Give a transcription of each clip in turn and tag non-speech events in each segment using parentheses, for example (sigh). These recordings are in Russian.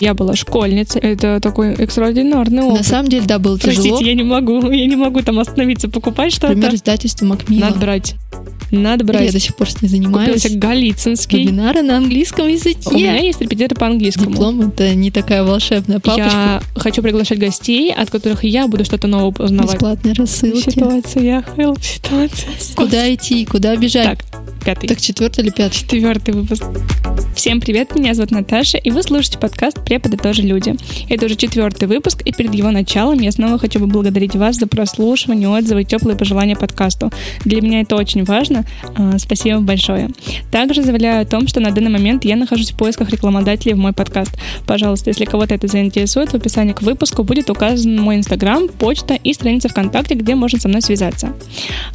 Я была школьницей. Это такой экстраординарный опыт. На самом деле, да, было Простите, тяжело. я не могу. Я не могу там остановиться, покупать что-то. Например, издательство Макмилла. Надо брать. Надо Я брать. до сих пор с ней занимаюсь. себе Голицынский. Вебинары на английском языке. У меня есть репетитор по английскому. Диплом это не такая волшебная папочка. Я хочу приглашать гостей, от которых я буду что-то новое узнавать. Бесплатные рассылки. Ситуация, help, ситуация. Куда идти, куда бежать? Так, пятый. Так четвертый или пятый? Четвертый выпуск. Всем привет, меня зовут Наташа, и вы слушаете подкаст «Преподы тоже люди». Это уже четвертый выпуск, и перед его началом я снова хочу поблагодарить вас за прослушивание, отзывы и теплые пожелания подкасту. Для меня это очень важно. А, Спасибо большое. Также заявляю о том, что на данный момент я нахожусь в поисках рекламодателей в мой подкаст. Пожалуйста, если кого-то это заинтересует, в описании к выпуску будет указан мой инстаграм, почта и страница ВКонтакте, где можно со мной связаться.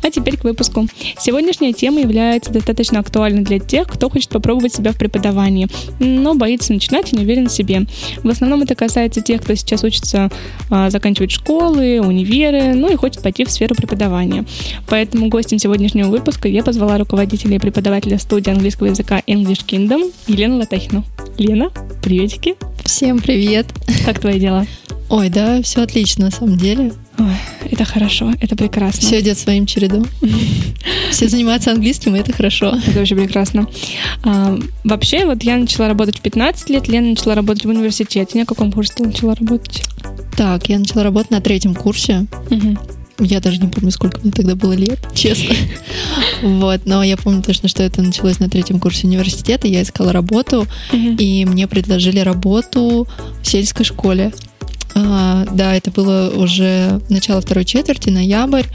А теперь к выпуску. Сегодняшняя тема является достаточно актуальной для тех, кто хочет попробовать себя в преподавании, но боится начинать и не уверен в себе. В основном это касается тех, кто сейчас учится а, заканчивать школы, универы, ну и хочет пойти в сферу преподавания. Поэтому гостем сегодняшнего выпуска я позвала руководителя и преподавателя студии английского языка English Kingdom Елену Латахину. Лена, приветики. Всем привет. Как твои дела? Ой, да, все отлично на самом деле. Ой, это хорошо, это прекрасно. Все идет своим чередом. Все занимаются английским, и это хорошо. Это вообще прекрасно. А, вообще, вот я начала работать в 15 лет, Лена начала работать в университете. На каком курсе ты начала работать? Так, я начала работать на третьем курсе. Мгм. Я даже не помню, сколько мне тогда было лет, честно. (laughs) Вот, но я помню точно, что это началось на третьем курсе университета. Я искала работу, и мне предложили работу в сельской школе. А, да, это было уже начало второй четверти, ноябрь.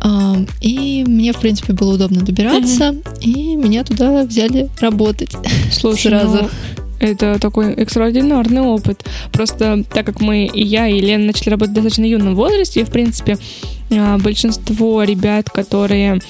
А, и мне, в принципе, было удобно добираться, и меня туда взяли работать. Слушай, (laughs) Сразу. ну, это такой экстраординарный опыт. Просто так как мы, и я, и Лена начали работать в достаточно юном возрасте, и, в принципе, а, большинство ребят, которые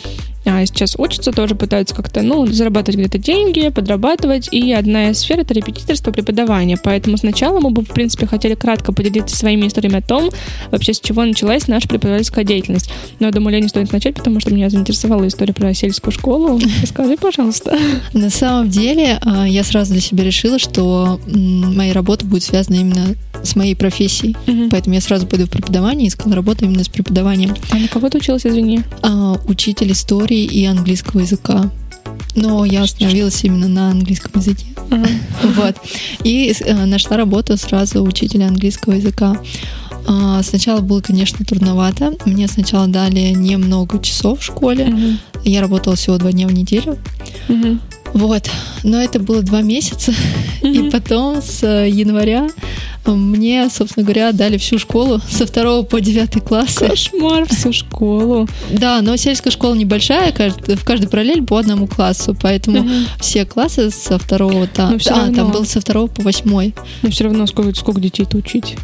а, сейчас учатся, тоже пытаются как-то, ну, зарабатывать где-то деньги, подрабатывать, и одна из сфер — это репетиторство, преподавание. Поэтому сначала мы бы, в принципе, хотели кратко поделиться своими историями о том, вообще с чего началась наша преподавательская деятельность. Но, я думаю, Лене стоит начать, потому что меня заинтересовала история про сельскую школу. (laughs) Расскажи, пожалуйста. На самом деле, а, я сразу для себя решила, что моя работа будет связана именно с моей профессией. Поэтому я сразу пойду в преподавание и искала работу именно с преподаванием. А на кого ты училась, извини? А, Учитель истории и английского языка. Но я остановилась именно на английском языке. (laughs) Вот. И э, нашла работу сразу учителя английского языка. А, Сначала было, конечно, трудновато. Мне сначала дали немного часов в школе. Я работала всего два дня в неделю. Вот. Но это было два месяца. И потом с э, января э, мне, собственно говоря, дали всю школу со второго по девятый класс. Кошмар всю школу. Да, но сельская школа небольшая, в каждой параллель по одному классу, поэтому все классы со второго там, а, равно. там было со второго по восьмой. Но все равно сколько, сколько детей-то учить?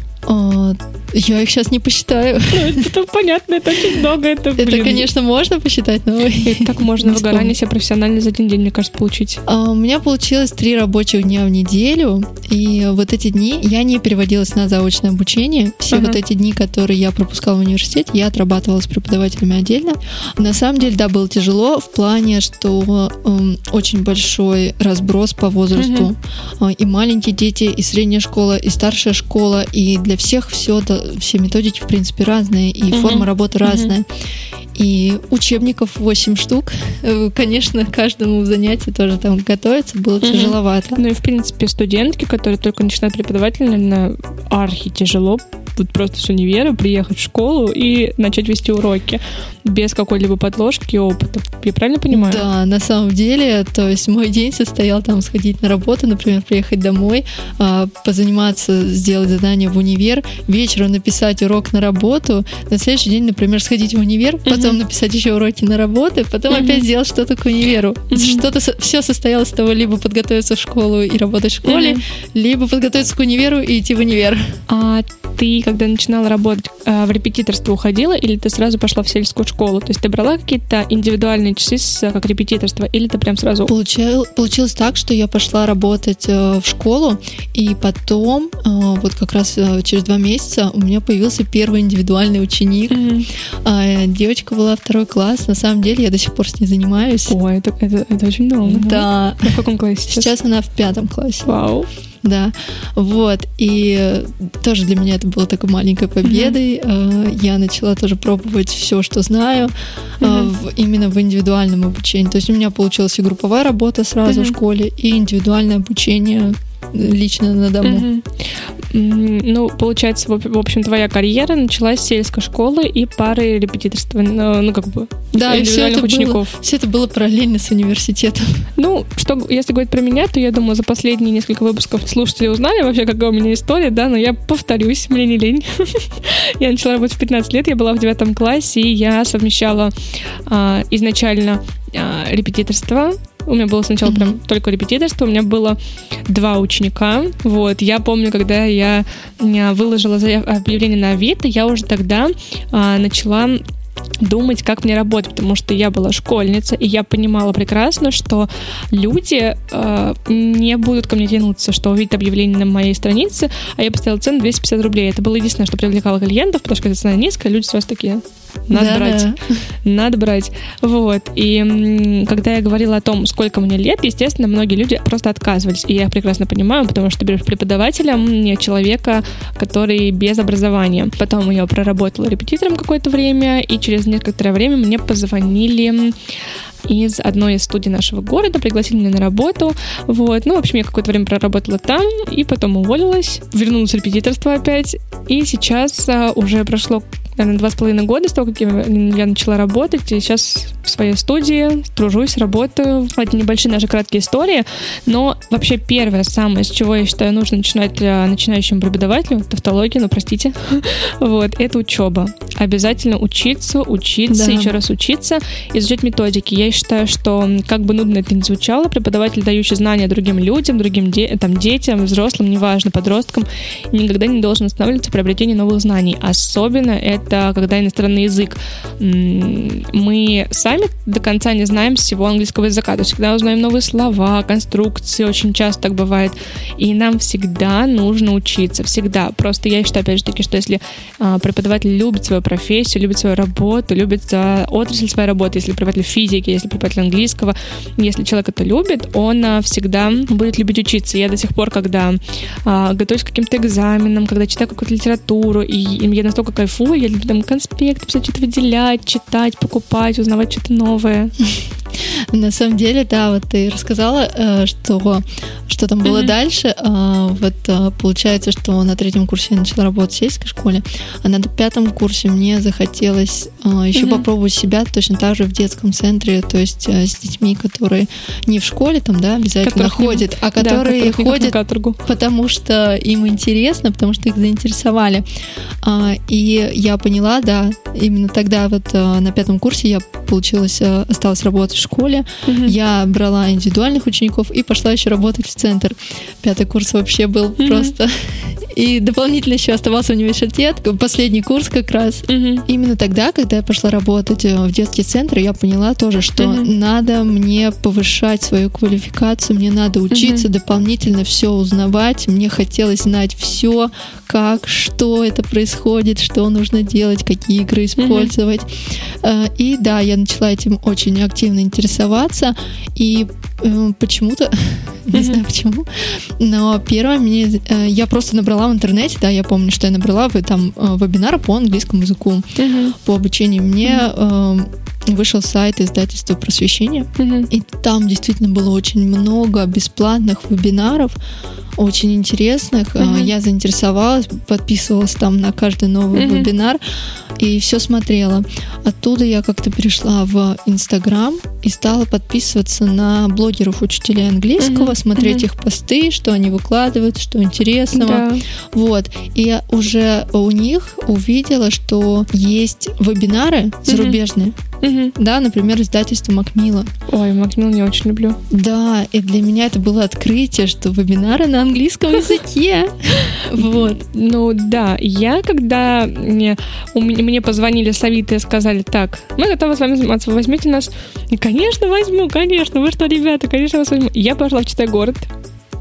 Я их сейчас не посчитаю. Ну, это понятно, это очень много. Это, Это, блин, конечно, можно посчитать, но (laughs) это так можно выгорание себе профессионально за один день, мне кажется, получить. А, У меня получилось три рабочих дня в неделю, и вот эти дни я не переводилась на заочное обучение. Все Ага. вот эти дни, которые я пропускала в университете, я отрабатывала с преподавателями отдельно. На самом деле, да, было тяжело в плане, что эм, очень большой разброс по возрасту. А, И маленькие дети, и средняя школа, и старшая школа, и для всех все, все методики, в принципе, разные, и Мгм. форма работы Мгм. разная. И учебников 8 штук. Э, Конечно, каждому занятию тоже там готовиться было Мгм. тяжеловато. Ну и, в принципе, студентки, которые только начинают преподавать, наверное, архи тяжело вот просто с универа приехать в школу и начать вести уроки без какой-либо подложки и опыта. Я правильно понимаю? Да, на самом деле, то есть мой день состоял там сходить на работу, например, приехать домой, а, позаниматься, сделать задание в универ, вечером написать урок на работу, на следующий день, например, сходить в универ, потом написать еще уроки на работу, потом Мгм. опять сделать что-то к универу. Мгм. Что-то все состояло из того, либо подготовиться в школу и работать в школе, Мгм. либо подготовиться к универу и идти в универ. А ты, когда начинала работать, а, в репетиторство уходила или ты сразу пошла в сельскую школу? То есть ты брала какие-то индивидуальные часы с, как репетиторство или ты прям сразу... Получил- получилось так, что я пошла работать э, в школу, и потом, э, вот как раз э, через два месяца, у меня появился первый индивидуальный ученик. А, девочка была второй класс. На самом деле, я до сих пор с ней занимаюсь. Ой, это, это, это очень долго. Да. А В каком классе сейчас? Сейчас она в пятом классе. Вау. да. Вот. И тоже для меня это было такой маленькой победой. Mm-hmm. Я начала тоже пробовать все, что знаю, mm-hmm. в, именно в индивидуальном обучении. То есть у меня получилась и групповая работа сразу mm-hmm. в школе, и индивидуальное обучение лично на дому. Mm-hmm. Ну, получается, в общем, твоя карьера началась с сельской школы и пары репетиторства, ну, ну как бы, да, индивидуальных все учеников. Было, все это было параллельно с университетом. Ну, что, если говорить про меня, то я думаю, за последние несколько выпусков слушатели узнали вообще, какая у меня история, да, но я повторюсь, мне не лень. (laughs) я начала работать в 15 лет, я была в девятом классе, и я совмещала а, изначально а, репетиторство у меня было сначала mm-hmm. прям только репетиторство, у меня было два ученика. Вот, я помню, когда я выложила объявление на Авито, я уже тогда а, начала думать, как мне работать, потому что я была школьница, и я понимала прекрасно, что люди э, не будут ко мне тянуться, что увидят объявление на моей странице, а я поставила цену 250 рублей. Это было единственное, что привлекало клиентов, потому что это цена низкая, люди сразу такие, надо да, брать. Да. Надо брать. Вот. И когда я говорила о том, сколько мне лет, естественно, многие люди просто отказывались. И я их прекрасно понимаю, потому что берешь преподавателем не человека, который без образования. Потом я проработала репетитором какое-то время, и через некоторое время мне позвонили из одной из студий нашего города, пригласили меня на работу. Вот. Ну, в общем, я какое-то время проработала там, и потом уволилась, вернулась в репетиторство опять, и сейчас а, уже прошло наверное, два с половиной года с того, как я, начала работать, и сейчас в своей студии тружусь, работаю. Это небольшие наши краткие истории, но вообще первое, самое, с чего я считаю нужно начинать для начинающему преподавателю, тавтологию, ну, простите, (laughs) вот, это учеба. Обязательно учиться, учиться, да. еще раз учиться, изучать методики. Я считаю, что, как бы нудно это ни звучало, преподаватель, дающий знания другим людям, другим де- там, детям, взрослым, неважно, подросткам, никогда не должен останавливаться в приобретении новых знаний. Особенно это это когда иностранный язык. Мы сами до конца не знаем всего английского языка, то есть всегда узнаем новые слова, конструкции, очень часто так бывает. И нам всегда нужно учиться, всегда. Просто я считаю, опять же таки, что если а, преподаватель любит свою профессию, любит свою работу, любит а, отрасль своей работы, если преподаватель физики, если преподаватель английского, если человек это любит, он а, всегда будет любить учиться. Я до сих пор, когда готовлюсь к каким-то экзаменам, когда читаю какую-то литературу, и я настолько кайфую, я там конспект, писать, что-то выделять, читать, покупать, узнавать что-то новое. На самом деле, да, вот ты рассказала, э, что, что там было mm-hmm. дальше. А, вот э, получается, что на третьем курсе я начала работать в сельской школе, а на пятом курсе мне захотелось э, еще mm-hmm. попробовать себя точно так же в детском центре, то есть с детьми, которые не в школе там, да, обязательно которых ходят, а которые да, ходят, потому что им интересно, потому что их заинтересовали. А, и я поняла, да, именно тогда вот на пятом курсе я получилось, осталась работать в школе. Угу. Я брала индивидуальных учеников и пошла еще работать в центр. Пятый курс вообще был угу. просто... И дополнительно еще оставался университет, последний курс как раз. Угу. Именно тогда, когда я пошла работать э, в детский центр, я поняла тоже, что угу. надо мне повышать свою квалификацию, мне надо учиться угу. дополнительно все узнавать, мне хотелось знать все, как, что это происходит, что нужно делать, какие игры использовать. Mm-hmm. И да, я начала этим очень активно интересоваться, и э, почему-то, (laughs) не знаю почему, но первое мне, я просто набрала в интернете, да, я помню, что я набрала там вебинары по английскому языку, mm-hmm. по обучению. Мне mm-hmm вышел сайт издательства просвещения, mm-hmm. и там действительно было очень много бесплатных вебинаров очень интересных. Mm-hmm. Я заинтересовалась, подписывалась там на каждый новый mm-hmm. вебинар и все смотрела. Оттуда я как-то перешла в Инстаграм и стала подписываться на блогеров учителей английского, mm-hmm. смотреть mm-hmm. их посты, что они выкладывают, что интересного. Да. Вот. И я уже у них увидела, что есть вебинары зарубежные. Mm-hmm Угу. Да, например, издательство Макмила. Ой, Макмил не очень люблю. Да, и для меня это было открытие, что вебинары на английском языке. (laughs) Вот. Ну да, я когда мне, мне позвонили с Авито и сказали, так, мы готовы с вами заниматься, возьмите нас. И, конечно, возьму, конечно, вы что, ребята, конечно, вас возьму. Я пошла в Читай город,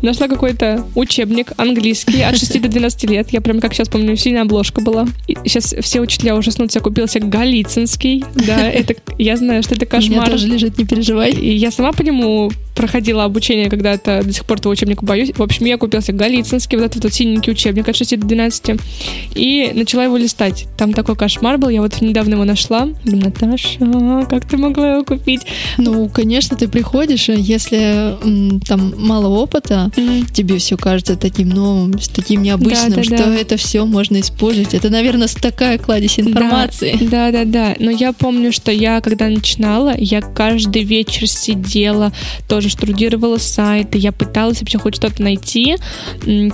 нашла какой-то учебник английский от 6 до 12 лет. Я прям как сейчас помню, синяя обложка была. И сейчас все учителя ужаснутся. Я купила себе Голицынский. Да, это, я знаю, что это кошмар. У меня тоже лежит, не переживай. И я сама по нему проходила обучение когда-то, до сих пор этого учебника боюсь. В общем, я купила себе Голицынский, вот этот вот синенький учебник от 6 до 12, и начала его листать. Там такой кошмар был, я вот недавно его нашла. Думаю, Наташа, как ты могла его купить? Ну, конечно, ты приходишь, если там мало опыта, mm-hmm. тебе все кажется таким новым, таким необычным, да, да, что да. это все можно использовать. Это, наверное, такая кладезь информации. Да, да, да, да. Но я помню, что я, когда начинала, я каждый вечер сидела, тоже штудировала сайты, я пыталась вообще хоть что-то найти,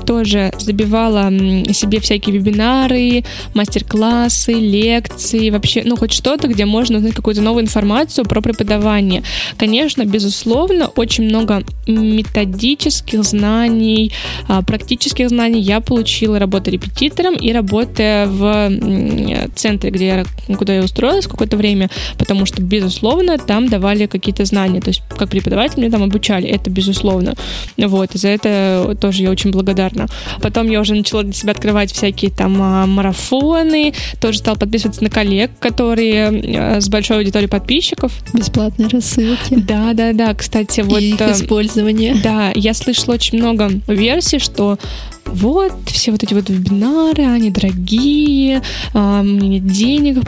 тоже забивала себе всякие вебинары, мастер-классы, лекции, вообще, ну, хоть что-то, где можно узнать какую-то новую информацию про преподавание. Конечно, безусловно, очень много методических знаний, а, практических знаний я получила, работая репетитором и работая в центре, где я, куда я устроилась какое-то время, потому что, безусловно, там давали какие-то знания. То есть, как преподаватель меня там обучали, это безусловно. Вот, и за это тоже я очень благодарна. Потом я уже начала для себя открывать всякие там а, марафоны, тоже стала подписываться на коллег, которые а, с большой аудиторией подписчиков. Бесплатные рассылки. Да, да, да. Кстати, вот... И их э, использование. Да, я слышала очень много версий, что вот, все вот эти вот вебинары, они дорогие, а, мне нет денег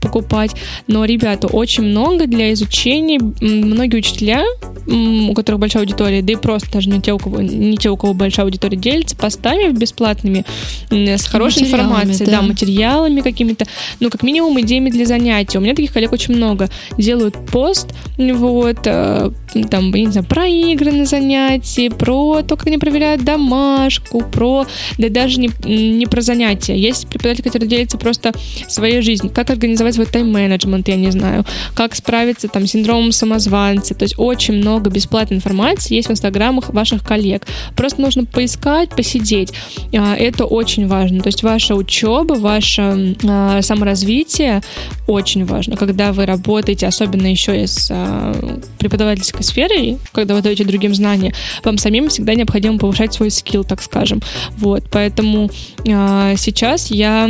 покупать. Но, ребята, очень много для изучения. Многие учителя, у которых большая аудитория, да и просто даже не те, у кого, не те, у кого большая аудитория, делятся постами бесплатными с хорошей информацией, да. да, материалами какими-то, ну, как минимум, идеями для занятий. У меня таких коллег очень много. Делают пост, вот, э, там, я не знаю, про игры на занятии, про то, как они проверяют домашку, про, да даже не, не про занятия. Есть преподаватели, которые делятся просто своей жизнью, как организовать свой тайм-менеджмент, я не знаю, как справиться там с синдромом самозванца. То есть очень много бесплатной информации есть в инстаграмах ваших коллег. Просто нужно поискать, посидеть. А, это очень важно. То есть ваша учеба, ваше а, саморазвитие очень важно. Когда вы работаете, особенно еще и с а, преподавательской сферой, когда вы даете другим знания, вам самим всегда необходимо повышать свой скилл, так скажем. Вот, поэтому сейчас я,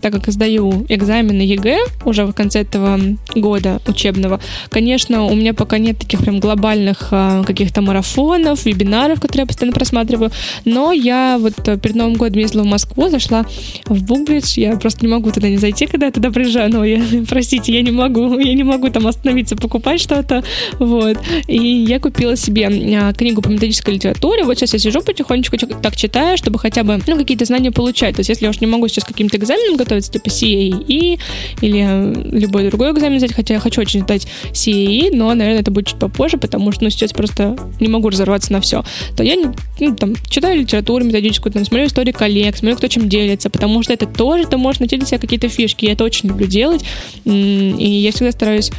так как сдаю экзамены ЕГЭ, уже в конце этого года учебного. Конечно, у меня пока нет таких прям глобальных а, каких-то марафонов, вебинаров, которые я постоянно просматриваю, но я вот э, перед Новым годом ездила в Москву, зашла в Bookbridge, я просто не могу туда не зайти, когда я туда приезжаю, ну, я, (laughs) простите, я не могу, я не могу там остановиться, покупать что-то, вот, и я купила себе а, книгу по методической литературе, вот сейчас я сижу потихонечку так читаю, чтобы хотя бы, ну, какие-то знания получать, то есть если я уж не могу сейчас каким-то экзаменам готовиться, типа CAE или любой другой экзамен сдать, хотя я хочу очень сдать CAE, но, наверное, это будет чуть попозже, потому что, ну, сейчас просто не могу разорваться на все. То я, ну, там, читаю литературу методическую, там, смотрю истории коллег, смотрю, кто чем делится, потому что это тоже, ты можешь найти для себя какие-то фишки, я это очень люблю делать, и я всегда стараюсь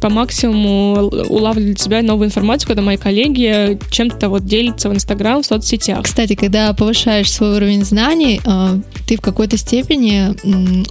по максимуму улавливать для себя новую информацию, когда мои коллеги чем-то вот делятся в Инстаграм, в соцсетях. Кстати, когда повышаешь свой уровень знаний, а, ты в какой-то степени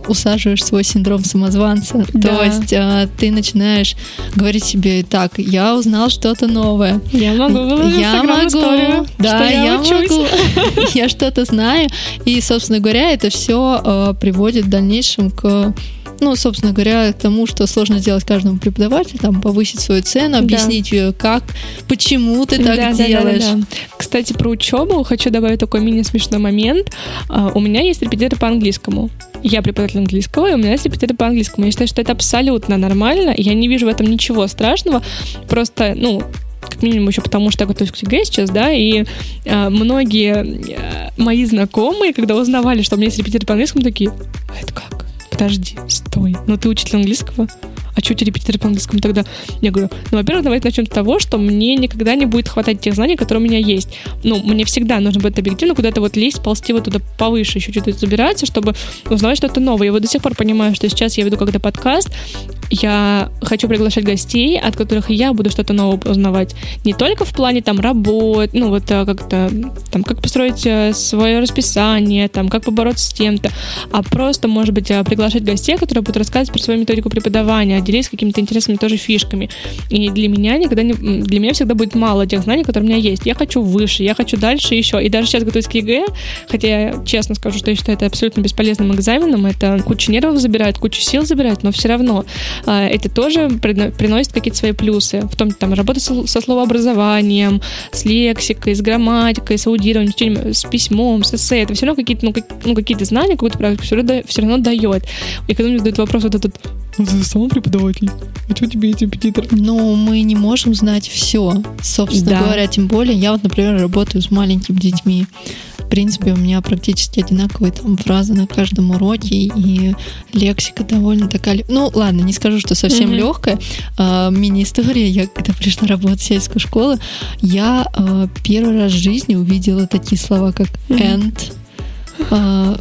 усаживаешь свой синдром самозванца. Да. То есть а, ты начинаешь говорить себе, так, я узнал что-то новое. Я могу выложить я могу, историю, да, я, я могу, (laughs) я что-то знаю. И, собственно говоря, это все а, приводит в дальнейшем к ну, собственно говоря, к тому, что сложно сделать каждому преподавателю, там, повысить свою цену, объяснить да. как, почему ты так да, делаешь. Да, да, да. Кстати, про учебу хочу добавить такой мини-смешной момент. Э, у меня есть репетитор по английскому. Я преподаватель английского, и у меня есть репетитор по английскому. Я считаю, что это абсолютно нормально, я не вижу в этом ничего страшного. Просто, ну, как минимум еще потому, что я готовлюсь к ЕГЭ сейчас, да, и э, многие э, мои знакомые, когда узнавали, что у меня есть репетитор по английскому, такие, а это как? подожди, стой, ну ты учитель английского? А что тебе репетиторы по английскому тогда? Я говорю, ну, во-первых, давайте начнем с того, что мне никогда не будет хватать тех знаний, которые у меня есть. Ну, мне всегда нужно будет объективно куда-то вот лезть, ползти вот туда повыше, еще что-то забираться, чтобы узнавать что-то новое. Я вот до сих пор понимаю, что сейчас я веду когда подкаст, я хочу приглашать гостей, от которых я буду что-то новое узнавать. Не только в плане там работ, ну вот а, как-то там как построить э, свое расписание, там как побороться с тем-то, а просто, может быть, а, приглашать гостей, которые будут рассказывать про свою методику преподавания, делись какими-то интересными тоже фишками. И для меня никогда не, для меня всегда будет мало тех знаний, которые у меня есть. Я хочу выше, я хочу дальше еще. И даже сейчас готовюсь к ЕГЭ, хотя я честно скажу, что я считаю это абсолютно бесполезным экзаменом, это кучу нервов забирает, кучу сил забирает, но все равно а, это тоже приносит какие-то свои плюсы. В том, там, работа со, словообразованием, с лексикой, с грамматикой, с аудированием, с письмом, с эссе. Это все равно какие-то, ну, ну, какие-то знания, какую-то практику все равно, все равно дает. И когда мне задают вопрос вот этот, ты сам преподаватель, а что тебе эти репетитор? Ну, мы не можем знать все, собственно да. говоря. Тем более, я вот, например, работаю с маленькими детьми в принципе, у меня практически одинаковые там фразы на каждом уроке, и лексика довольно такая... Ну, ладно, не скажу, что совсем mm-hmm. легкая. А, мини-история. Я когда пришла работать в сельскую школу, я а, первый раз в жизни увидела такие слова, как «and», а,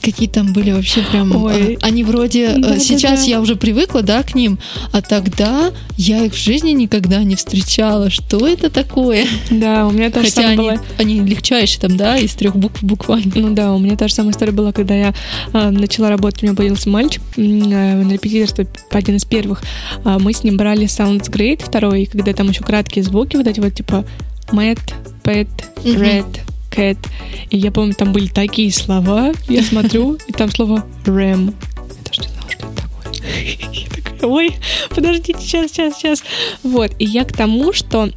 какие там были вообще прям... Ой. А, они вроде... Да, э, сейчас да, да. я уже привыкла, да, к ним, а тогда я их в жизни никогда не встречала. Что это такое? Да, у меня тоже Хотя они, была... они легчайшие там, да, из трех букв буквально. Ну да, у меня та же самая история была, когда я э, начала работать, у меня появился мальчик э, на репетиторстве, один из первых. Э, мы с ним брали Sounds Great второй, когда там еще краткие звуки, вот эти вот типа Mad, Pet, Red, Cat. И я помню, там были такие слова. Я смотрю, и там слово RAM. Я даже не знала, что это такое. (laughs) Я такая, ой, подождите, сейчас, сейчас, сейчас. Вот. И я к тому, что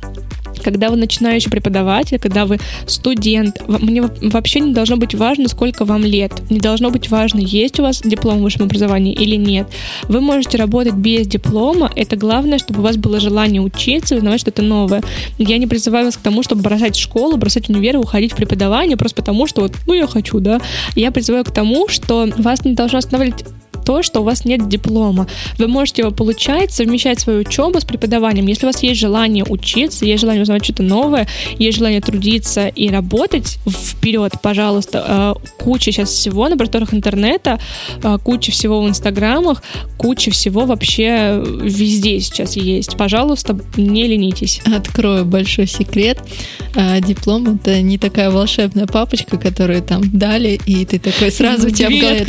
когда вы начинающий преподаватель, когда вы студент, мне вообще не должно быть важно, сколько вам лет. Не должно быть важно, есть у вас диплом в высшем образовании или нет. Вы можете работать без диплома. Это главное, чтобы у вас было желание учиться, узнавать что-то новое. Я не призываю вас к тому, чтобы бросать школу, бросать универ уходить в преподавание просто потому, что вот, ну, я хочу, да. Я призываю к тому, что вас не должно останавливать то, что у вас нет диплома. Вы можете его получать, совмещать свою учебу с преподаванием. Если у вас есть желание учиться, есть желание узнавать что-то новое, есть желание трудиться и работать вперед, пожалуйста. Э, куча сейчас всего на просторах интернета, э, куча всего в инстаграмах, куча всего вообще везде сейчас есть. Пожалуйста, не ленитесь. Открою большой секрет. Э, диплом — это не такая волшебная папочка, которую там дали, и ты такой сразу у тебя в голове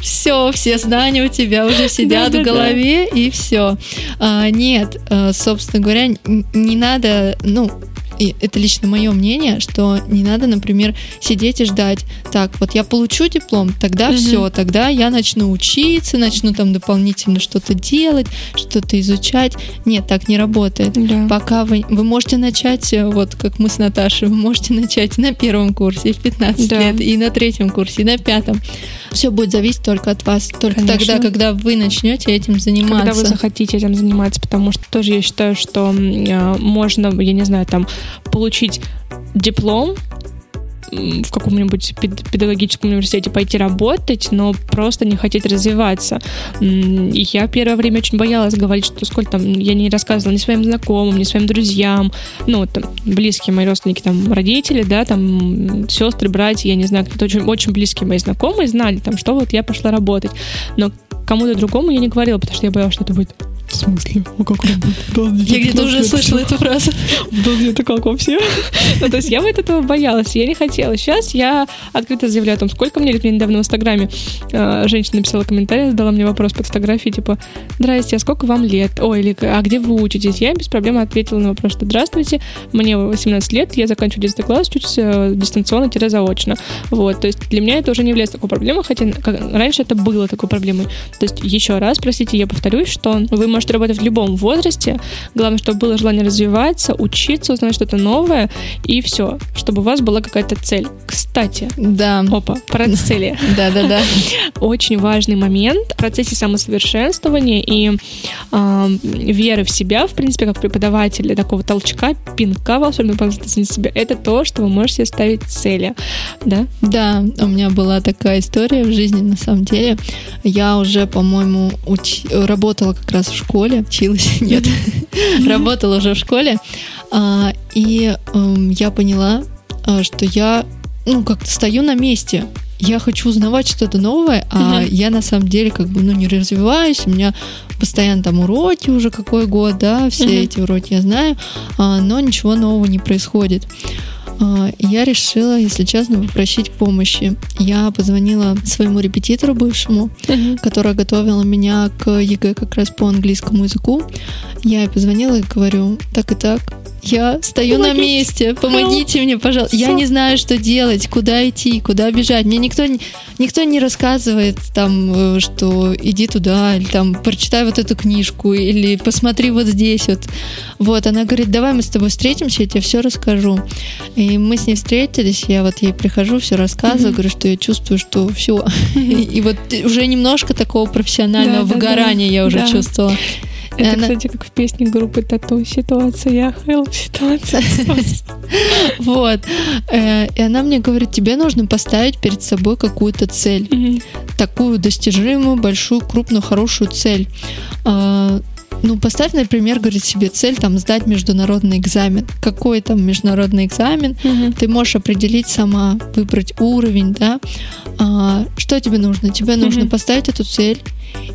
все, все знания у тебя уже сидят да, в голове, да. и все. А, нет, а, собственно говоря, не надо, ну, и это лично мое мнение, что не надо, например, сидеть и ждать, так, вот я получу диплом, тогда угу. все, тогда я начну учиться, начну там дополнительно что-то делать, что-то изучать. Нет, так не работает. Да. Пока вы, вы можете начать, э, вот как мы с Наташей, вы можете (laughs) начать на первом курсе в 15 да. лет, и на третьем курсе, и на пятом. Все будет зависеть только от вас, только Конечно. тогда, когда вы начнете этим заниматься. Когда вы захотите этим заниматься, потому что тоже я считаю, что э, можно, я не знаю, там получить диплом в каком-нибудь педагогическом университете пойти работать, но просто не хотеть развиваться. И я первое время очень боялась говорить, что сколько там я не рассказывала ни своим знакомым, ни своим друзьям, ну, там, близкие мои родственники, там, родители, да, там, сестры, братья, я не знаю, кто-то очень, очень близкие мои знакомые знали, там, что вот я пошла работать. Но кому-то другому я не говорила, потому что я боялась, что это будет в смысле? А как? Я где-то уже слышала эту фразу. Это как вообще? ну, то есть я вот этого боялась, я не хотела. Сейчас я открыто заявляю о том, сколько мне лет. Мне недавно в Инстаграме э, женщина написала комментарий, задала мне вопрос под фотографией, типа, здрасте, а сколько вам лет? Ой, или а где вы учитесь? Я без проблем ответила на вопрос, что здравствуйте, мне 18 лет, я заканчиваю 10 класс, учусь э, дистанционно-заочно. Вот, то есть для меня это уже не является такой проблемой, хотя раньше это было такой проблемой. То есть еще раз, простите, я повторюсь, что вы можете работать в любом возрасте. Главное, чтобы было желание развиваться, учиться, узнать что-то новое, и все, чтобы у вас была какая-то цель. Кстати, да. опа, про цели. Да, да, да. (laughs) Очень важный момент в процессе самосовершенствования и э, веры в себя, в принципе, как преподавателя, такого толчка, пинка волшебного помощника себя, это то, что вы можете ставить цели. Да? Да, у меня была такая история в жизни, на самом деле. Я уже, по-моему, уч... работала как раз в школе, училась, (laughs) нет, работала уже в школе, а, и эм, я поняла, а, что я, ну, как-то стою на месте, я хочу узнавать что-то новое, а uh-huh. я на самом деле как бы ну не развиваюсь, у меня постоянно там уроки уже какой год, да, все uh-huh. эти уроки я знаю, а, но ничего нового не происходит. А, я решила, если честно, попросить помощи. Я позвонила своему репетитору бывшему, uh-huh. которая готовила меня к ЕГЭ как раз по английскому языку. Я ей позвонила и говорю, так и так, я стою Помогите. на месте, помогите мне, пожалуйста. Я Всё. не знаю, что делать, куда идти, куда бежать. Мне никто, никто не рассказывает там, э, что иди туда, или там прочитай вот эту книжку, или посмотри вот здесь вот. Вот, она говорит, давай мы с тобой встретимся, я тебе все расскажу. И мы с ней встретились, я вот ей прихожу, все рассказываю, Мгм. говорю, что я чувствую, что все. (laughs) И вот уже немножко такого профессионального Да, да, да. выгорания я уже Да. чувствовала. Это, Она- кстати, как в песне группы Тату. Ситуация я ситуация. (laughs) Вот. Э, И она мне говорит, тебе нужно поставить перед собой какую-то цель. Такую достижимую, большую, крупную, хорошую цель. А, Ну, поставь, например, говорит себе цель там сдать международный экзамен. Какой там международный экзамен? Мгм. Ты можешь определить сама, выбрать уровень, да. А, что тебе нужно? Тебе нужно Мгм. поставить эту цель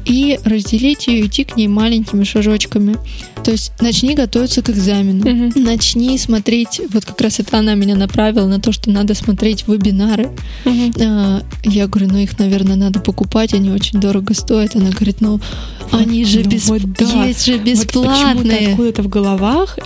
и разделить ее, идти к ней маленькими шажочками. То есть начни готовиться к экзамену. Мгм. Начни смотреть, вот как раз это она меня направила на то, что надо смотреть вебинары. Мгм. А, Я говорю, ну их, наверное, надо покупать, они очень дорого стоят. Она говорит, ну они же Ну бес- вот да. есть же Вот бесплатные. откуда-то в головах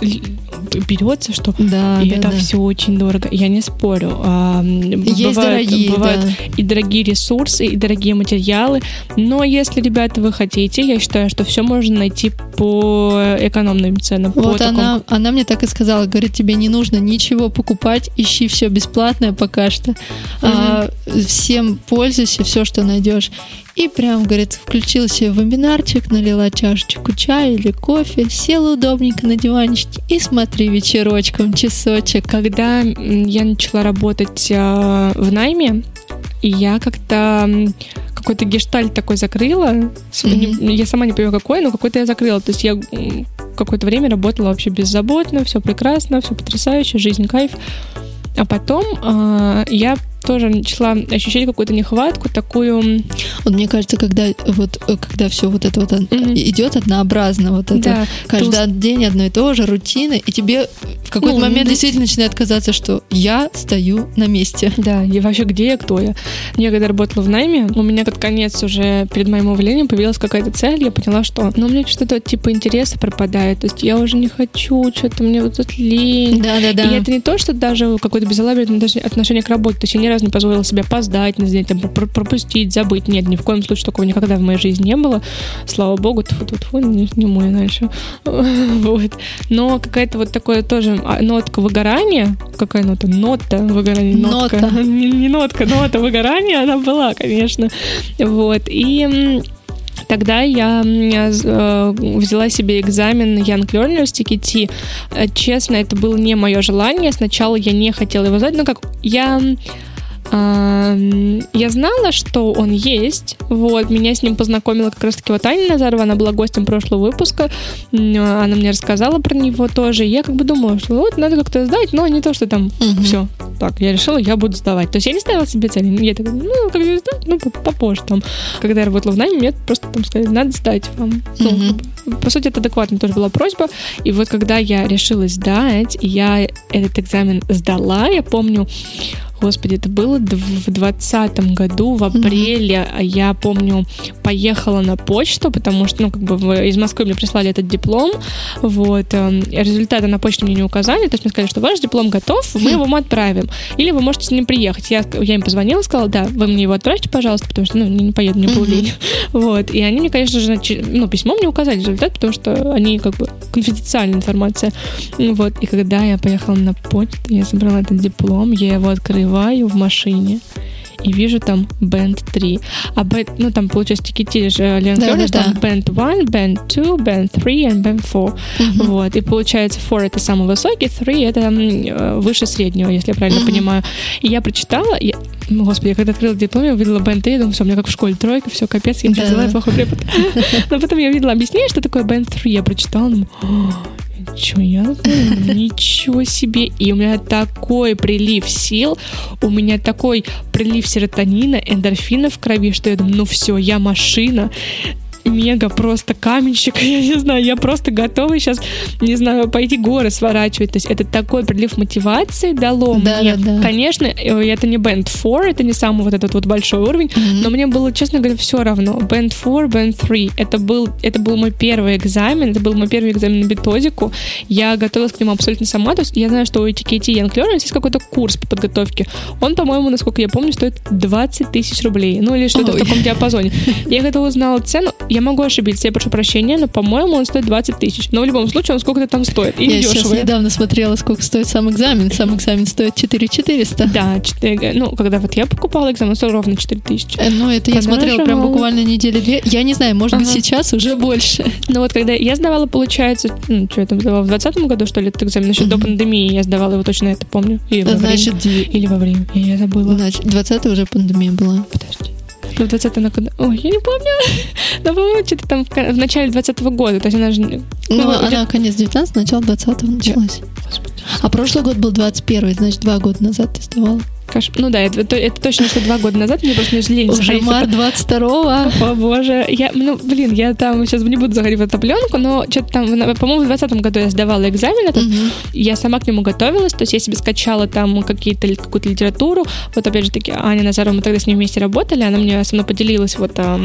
берется, что Да, и да, это да. все очень дорого. Я не спорю. А, Есть бывают, дорогие, бывают да. и дорогие ресурсы, и дорогие материалы. Но если, ребята, вы хотите, я считаю, что все можно найти по экономным ценам. Вот такому- она, она мне так и сказала, говорит, тебе не нужно ничего покупать, ищи все бесплатное пока что, А, всем пользуйся, все, что найдешь. И прям, говорит, включила себе вебинарчик, налила чашечку чая или кофе, села удобненько на диванчике и смотри вечерочком, часочек. Когда я начала работать а, в найме, и я как-то какой-то гештальт такой закрыла. Не- Я сама не понимаю, какой, но какой-то я закрыла. То есть я какое-то время работала вообще беззаботно, все прекрасно, все потрясающе, жизнь кайф. А потом а, я тоже начала ощущать какую-то нехватку, такую... Вот мне кажется, когда вот э, когда все вот это вот э, Мгм. идет однообразно, вот это Да, каждый день одно и то же, рутина, и тебе в какой-то Ну, момент ну, действительно начинает казаться, что я стою на месте. Да, и вообще где я, кто я. Я когда работала в найме, у меня под конец уже перед моим увольнением появилась какая-то цель, я поняла, что ну, у меня что-то типа интереса пропадает, то есть я уже не хочу, что-то мне вот тут лень. Да, да, да. И это не то, что даже какое-то безалаберное отнош- отношение к работе. То есть я ни разу не позволила себе опоздать, на день, там, пр- пропустить, забыть. Нет, ни в коем случае такого никогда в моей жизни не было. Слава богу, тьфу -тьфу -тьфу, не, не мой иначе. (laughs) вот. Но какая-то вот такое тоже а, нотка выгорания. Какая нота? Нота выгорания. Нотка. Нота. (laughs) не, не нотка, нота выгорания, она была, конечно. Вот. И Тогда я м, э, взяла себе экзамен Young Learners TKT. Э, Честно, это было не мое желание. Сначала я не хотела его сдать. Ну, как я... Я знала, что он есть. Вот, меня с ним познакомила как раз-таки вот Аня Назарова, она была гостем прошлого выпуска. Она мне рассказала про него тоже. И я как бы думала, что вот надо как-то сдать, но не то, что там все. Так, я решила, я буду сдавать. То есть я не ставила себе цели. Я такая, ну, как бы сдать, ну, по- попозже там. Когда я работала в найме, мне просто там сказали, надо сдать вам. Ну, по сути, это адекватно тоже была просьба. И вот когда я решила сдать, я этот экзамен сдала, я помню, Господи, это было в двадцатом году, в апреле. А Я помню, поехала на почту, потому что, ну, как бы из Москвы мне прислали этот диплом. Вот. эм, Результаты на почту мне не указали. То есть мне сказали, что ваш диплом готов, мы его вам отправим. Или вы можете с ним приехать. Я, я им позвонила, сказала, да, вы мне его отправьте, пожалуйста, потому что, ну, не, не поеду, мне было лень. (laughs) Вот. И они мне, конечно же, ну, письмом не указали результат, потому что они как бы конфиденциальная информация. Вот. И когда я поехала на почту, я забрала этот диплом, я его открываю в машине и вижу там Band 3. А Band, ну там получается тикетили же Leon Да, да, там Band 1, Band 2, Band 3 и Band 4. Мгм. Вот. И получается 4 это самый высокий, 3 это э, выше среднего, если я правильно Мгм. понимаю. И я прочитала, я, ну, господи, я когда открыла диплом, я увидела Band 3, я думаю, все, у меня как в школе тройка, все, капец, я Да. взяла плохой препод. (laughs) Но потом я увидела объяснение, что такое Band 3, я прочитала, думаю, Ничего, я ничего себе. И у меня такой прилив сил, у меня такой прилив серотонина, эндорфина в крови, что я думаю, ну все, я машина. Мега просто каменщик, (laughs) я не знаю, я просто готова сейчас, не знаю, пойти горы сворачивать. То есть это такой прилив мотивации дало Да, мне. да, да. Конечно, э, это не Band 4, это не самый вот этот вот большой уровень, Мгм. но мне было, честно говоря, все равно. Band 4, Band 3. Это был, это был мой первый экзамен, это был мой первый экзамен на битозику. Я готовилась к нему абсолютно сама. То есть я знаю, что у TKT Young Learners есть какой-то курс по подготовке. Он, по-моему, насколько я помню, стоит 20 тысяч рублей. Ну или что-то в таком диапазоне. (laughs) Я когда узнала цену, я могу ошибиться, я прошу прощения, но, по-моему, он стоит 20 тысяч. Но в любом случае он сколько-то там стоит. И Я сейчас недешево. недавно смотрела, сколько стоит сам экзамен. Сам экзамен стоит 4400. Да, четыре- ну, когда вот я покупала экзамен, он стоил ровно 4 тысячи. Э, Ну, это я смотрела прям Подорожало. буквально недели две. Я не знаю, может быть, Ага. сейчас уже больше. Ну вот когда я сдавала, получается, ну, что я там сдавала, в 2020 году, что ли, этот экзамен, еще до Мгм. пандемии я сдавала его, точно это помню. И во время. Значит, две- Или во время, я забыла. Значит, 20 уже пандемия была. Подожди. Ну, в 20 она когда... Ой, я не помню. (laughs) Но, по-моему, что-то там в, начале 20 года. То есть она же... Ну, Ну, она где- конец 19 начало 20 началась. Господи. А прошлый год был 21 значит, два года назад ты сдавала. Каш- Ну да, это, это- точно, что два года назад. Мне просто не лень Уже март 22 (laughs) О боже, я, ну, блин, я там сейчас не буду заходить в эту пленку, но что-то там, по-моему, в 2020 году я сдавала экзамен этот, Мгм. я сама к нему готовилась, то есть я себе скачала там какие-то, какую-то литературу, вот опять же таки, Аня Назарова, мы тогда с ней вместе работали, она мне со мной поделилась вот там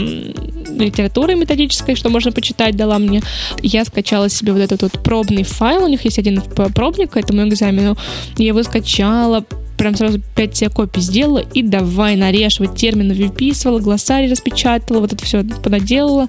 литературой методической, что можно почитать, дала мне. Я скачала себе вот этот вот пробный файл, у них есть один пробник к этому экзамену, я его скачала, прям сразу 5 себе копий сделала и давай нарешивать термины, выписывала, глоссарий распечатала, вот это все понаделала,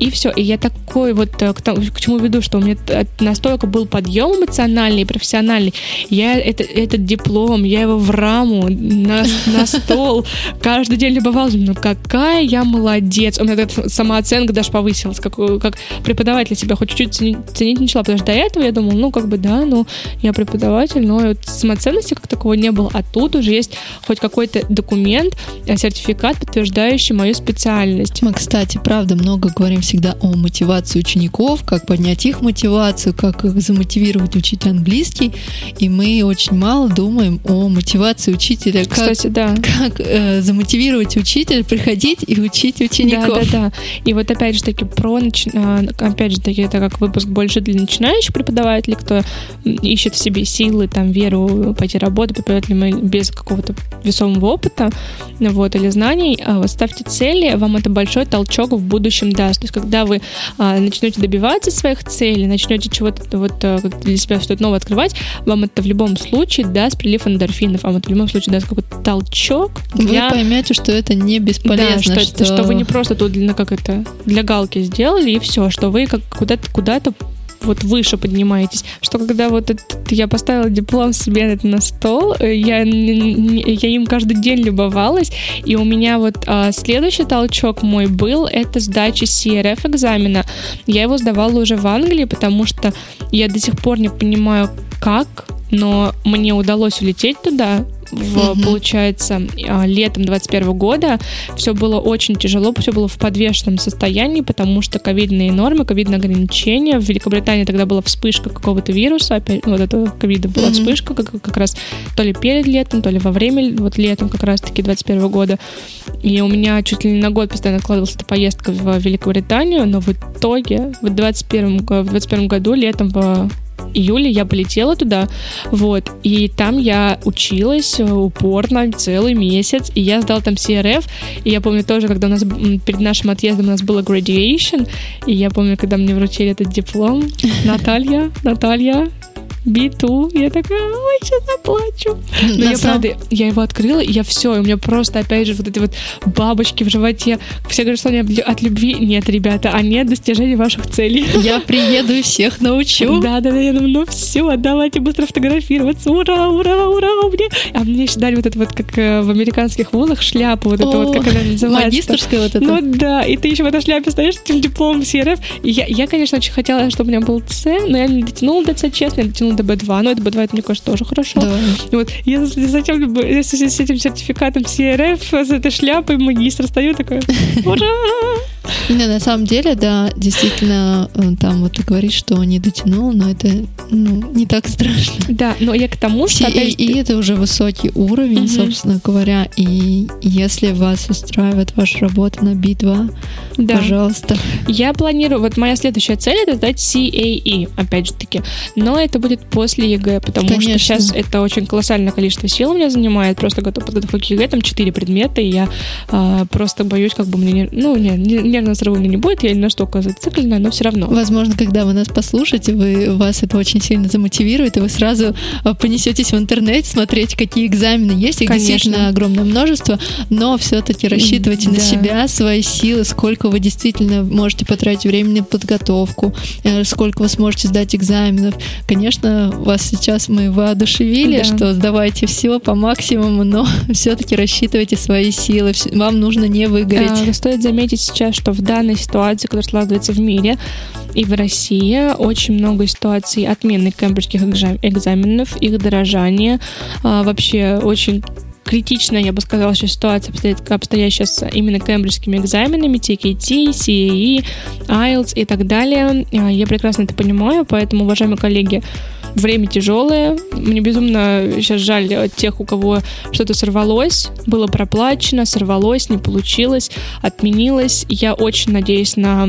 и все. И я такой вот э, к, тому- к чему веду, что у меня т- настолько был подъем эмоциональный и профессиональный. Я это, этот диплом, я его в раму, на, на стол, каждый день любовалась. Ну какая я молодец. У меня эта самооценка даже повысилась, как, как преподаватель себя хоть чуть-чуть ценить, ценить начала. Потому что до этого я думала, ну как бы да, ну я преподаватель, но вот самоценности как такого не было. А тут уже есть хоть какой-то документ, э, сертификат, подтверждающий мою специальность. Мы, кстати, правда, много говорим всегда о мотивации учеников, как поднять их мотивацию, как их замотивировать учить английский. И мы очень мало думаем о мотивации учителя, как, Кстати, да. как э, замотивировать учителя приходить и учить учеников. Да, да, да. И вот опять же таки про начи- а, опять же таки это как выпуск больше для начинающих преподавателей, кто ищет в себе силы, там веру пойти работать преподавателем без какого-то весомого опыта, вот или знаний. А вот ставьте цели, вам это большой толчок в будущем даст. То есть когда вы а, начнете добиваться своих целей, начнете чего-то вот а, для себя что-то новое открывать, вам это в любом случае даст прилив эндорфинов, вам это в любом случае даст какой-то толчок Вы для поймете, что это не бесполезно, да, что, что... вы не просто тут для, ну, как это, для галки сделали, и все, что вы как куда-то куда-то вот выше поднимаетесь, что когда вот этот, я поставила диплом себе на- стол, э, я, я им каждый день любовалась, и у меня вот а, следующий толчок мой был, это сдача CRF экзамена. Я его сдавала уже в Англии, потому что я до сих пор не понимаю, как, но мне удалось улететь туда, в, получается, а, летом 21 года. Все было очень тяжело, все было в подвешенном состоянии, потому что ковидные нормы, ковидные ограничения. В Великобритании тогда была вспышка какого-то вируса, опять, вот этого ковида была Мгм. вспышка, как, как раз то ли перед летом, то ли во время, вот летом как раз-таки 21 года. И у меня чуть ли не на год постоянно откладывалась эта поездка в Великобританию, но в итоге в 21, г- в 21 году, летом в июле я полетела туда, вот, и там я училась упорно целый месяц, и я сдала там CRF, и я помню тоже, когда у нас перед нашим отъездом у нас было graduation, и я помню, когда мне вручили этот диплом, (laughs) Наталья, Наталья, B2, я такая, ой, сейчас заплачу. Но На я, самом- правда, я его открыла, и я все, и у меня просто, опять же, вот эти вот бабочки в животе. Все говорят, что они от лю- от любви. Нет, ребята, они от достижения ваших целей. Я приеду и всех научу. Да, да, да, я думаю, ну все, давайте быстро фотографироваться, ура, ура, ура, мне. А мне еще дали вот это вот, как э, в американских вузах, шляпу, вот это вот, как она называется. Магистрская вот это. Ну да, и ты еще в этой шляпе стоишь с этим дипломом CRF. Я, я, конечно, очень хотела, чтобы у меня был С, но я не дотянула до С, честно, я дотянула до Б2, но это Б2, это, мне кажется, тоже хорошо. Да. Вот, я затем, с, с- этим сертификатом CRF, с этой шляпой магистра стою такая, ура! Не, на самом деле, да, действительно, э, там вот ты говоришь, что не дотянул, но это ну, не так страшно. Да, но я к тому, что... И, и это уже высокий уровень, угу. собственно говоря, и если вас устраивает ваша работа на B2, да. пожалуйста. Я планирую, вот моя следующая цель это сдать CAE, опять же таки, но это будет после ЕГЭ, потому Конечно. что сейчас это очень колоссальное количество сил у меня занимает, просто готов подготовку к ЕГЭ, там 4 предмета, и я э, просто боюсь, как бы мне, ну, не, нервного срыва не будет, я не настолько зациклена, но все равно. Возможно, когда вы нас послушаете, вы, вас это очень сильно замотивирует, и вы сразу а, понесетесь в интернет смотреть, какие экзамены есть, их Конечно. действительно огромное множество, но все-таки рассчитывайте да. на себя, свои силы, сколько вы действительно можете потратить времени на подготовку, э, сколько вы сможете сдать экзаменов. Конечно, вас сейчас мы воодушевили, да. что сдавайте все по максимуму, но (laughs) все-таки рассчитывайте свои силы. Вам нужно не выгореть. А, стоит заметить сейчас, что в данной ситуации, которая складывается в мире и в России, очень много ситуаций отмены кембриджских экзаменов, их дорожания, а, вообще очень критичная, я бы сказала, сейчас ситуация обстоит, обстоящая с именно кембриджскими экзаменами, TKT, CAE, IELTS и так далее. А, я прекрасно это понимаю, поэтому, уважаемые коллеги, время тяжелое. Мне безумно сейчас жаль тех, у кого что-то сорвалось, было проплачено, сорвалось, не получилось, отменилось. Я очень надеюсь на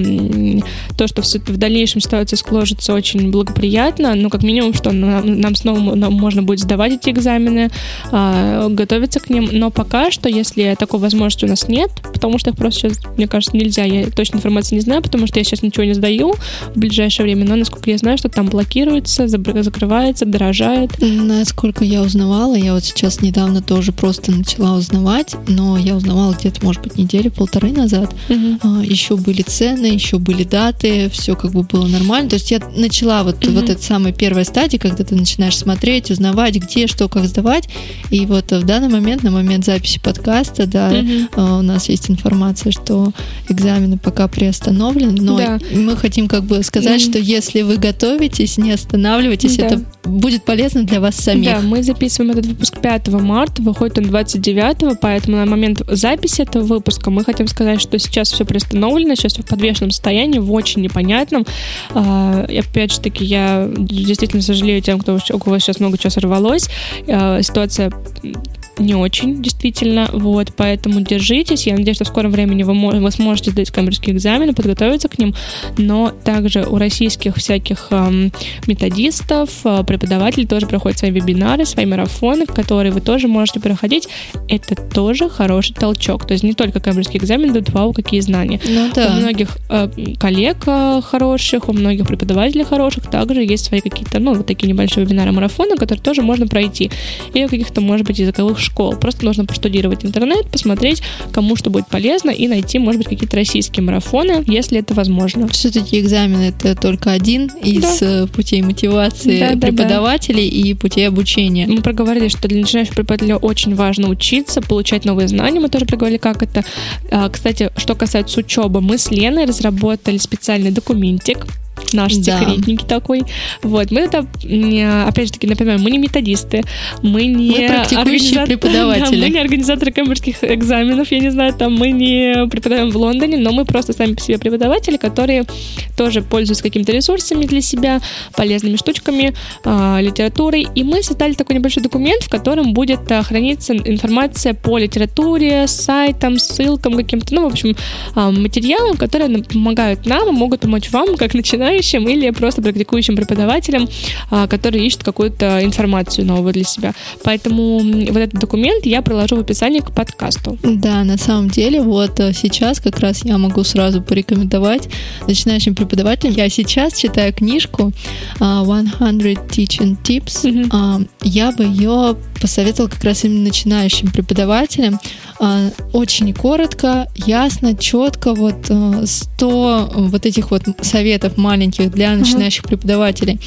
то, что в дальнейшем ситуация сложится очень благоприятно, ну, как минимум, что нам снова можно будет сдавать эти экзамены, а, готовиться к ним, но пока что, если такой возможности у нас нет, потому что их просто сейчас, мне кажется, нельзя, я точно информации не знаю, потому что я сейчас ничего не сдаю в ближайшее время, но, насколько я знаю, что там блокируется, закрывается, дорожает. Насколько я узнавала, я вот сейчас недавно тоже просто начала узнавать, но я узнавала где-то, может быть, неделю, полторы назад. Угу. А, еще были цены, еще были даты, все как бы было нормально. То есть я начала вот, угу. вот эта самая первая стадия, когда ты начинаешь смотреть, узнавать, где, что, как сдавать. И вот в данный момент, на момент записи подкаста, да, угу. у нас есть информация, что экзамены пока приостановлены, но да. мы хотим как бы сказать, угу. что если вы готовитесь, не останавливайтесь, да. это будет полезно для вас самих. Да, мы записываем этот выпуск 5 марта, выходит он 29, поэтому на момент записи этого выпуска мы хотим сказать, что сейчас все приостановлено, сейчас все в подвешенном состоянии, в очень непонятном. А, опять же таки, я действительно сожалею тем, кто, у кого сейчас много чего сорвалось. А, ситуация не очень, действительно, вот, поэтому держитесь, я надеюсь, что в скором времени вы, вы сможете сдать камерские экзамены, подготовиться к ним, но также у российских всяких эм, методистов, э, преподавателей тоже проходят свои вебинары, свои марафоны, которые вы тоже можете проходить, это тоже хороший толчок, то есть не только камерские экзамены дают вау, какие знания. Ну, да. У многих э, коллег э, хороших, у многих преподавателей хороших также есть свои какие-то, ну, вот такие небольшие вебинары, марафоны, которые тоже можно пройти, или каких-то, может быть, языковых школ. Просто нужно проштудировать интернет, посмотреть, кому что будет полезно и найти, может быть, какие-то российские марафоны, если это возможно. Все-таки экзамен это только один из да. Э, путей мотивации да, преподавателей да, и путей обучения. Мы проговорили, что для начинающих преподавателей очень важно учиться, получать новые знания. Мы тоже проговорили, как это. А, кстати, что касается учебы, мы с Леной разработали специальный документик, наш да. секретники такой. Вот, мы это, опять же таки, напоминаем, мы не методисты, мы не мы практикующие (laughs) преподаватели. Да, мы не организаторы кембриджских экзаменов, я не знаю, там мы не преподаем в Лондоне, но мы просто сами по себе преподаватели, которые тоже пользуются какими-то ресурсами для себя, полезными штучками, э, литературой. И мы создали такой небольшой документ, в котором будет э, храниться информация по литературе, сайтам, ссылкам каким-то, ну, в общем, э, материалам, которые помогают нам и могут помочь вам, как начинающим начинающим или просто практикующим преподавателям, а, которые ищут какую-то информацию новую для себя. Поэтому вот этот документ я приложу в описании к подкасту. Да, на самом деле, вот э, сейчас как раз я могу сразу порекомендовать начинающим преподавателям. Я сейчас читаю книжку 100 а, Teaching Tips. Mm-hmm. Я бы ее посоветовала как раз именно начинающим преподавателям. Очень коротко, ясно, четко, вот 100 э, вот этих вот советов маленьких для начинающих преподавателей.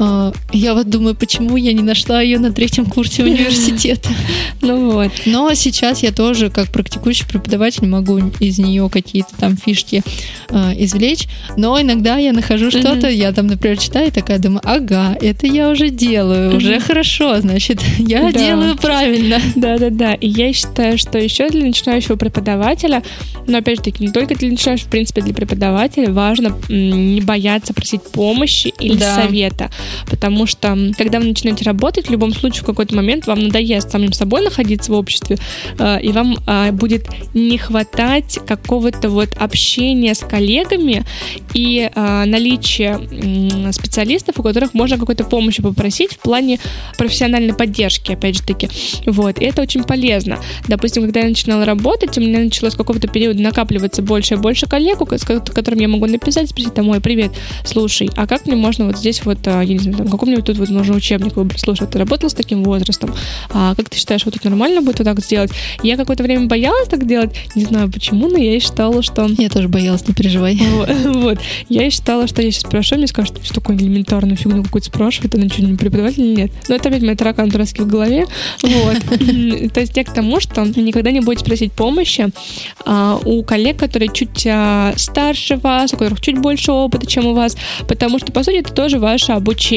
А, я вот думаю, почему я не нашла ее на третьем курсе университета. (laughs) Ну вот. Но сейчас я тоже, как практикующий преподаватель, могу из нее какие-то там фишки э, извлечь. Но иногда я нахожу что-то, я там, например, читаю и такая думаю, ага, это я уже делаю, уже хорошо, значит, (laughs) я делаю правильно. (laughs) Да-да-да. И я считаю, что еще для начинающего преподавателя, но опять же таки, не только для начинающего, в принципе, для преподавателя важно не бояться просить помощи или да. совета. Потому что, когда вы начинаете работать, в любом случае, в какой-то момент вам надоест самим собой находиться в обществе, э, и вам э, будет не хватать какого-то вот общения с коллегами и э, наличия специалистов, у которых можно какой-то помощи попросить в плане профессиональной поддержки, опять же таки. Вот, и это очень полезно. Допустим, когда я начинала работать, у меня началось какого-то периода накапливаться больше и больше коллег, с которым я могу написать, спросить, там, ой, привет, слушай, а как мне можно вот здесь вот, я не знаю, там, какой мне тут вот нужно учебник выбрать? Слушай, ты работал с таким возрастом? А как ты считаешь, вот тут нормально будет вот так сделать? Я какое-то время боялась так делать, не знаю почему, но я и считала, что... Я тоже боялась, не переживай. (laughs) Вот. Я и считала, что я сейчас спрошу, мне скажут, что такое элементарную фигню какую-то спрашивает, она что, не преподаватель или нет? Но это опять мои таракан дурацкий в голове. Вот. (laughs) То есть я к тому, что никогда не будете просить помощи а, у коллег, которые чуть а, старше вас, у которых чуть больше опыта, чем у вас, потому что, по сути, это тоже ваше обучение.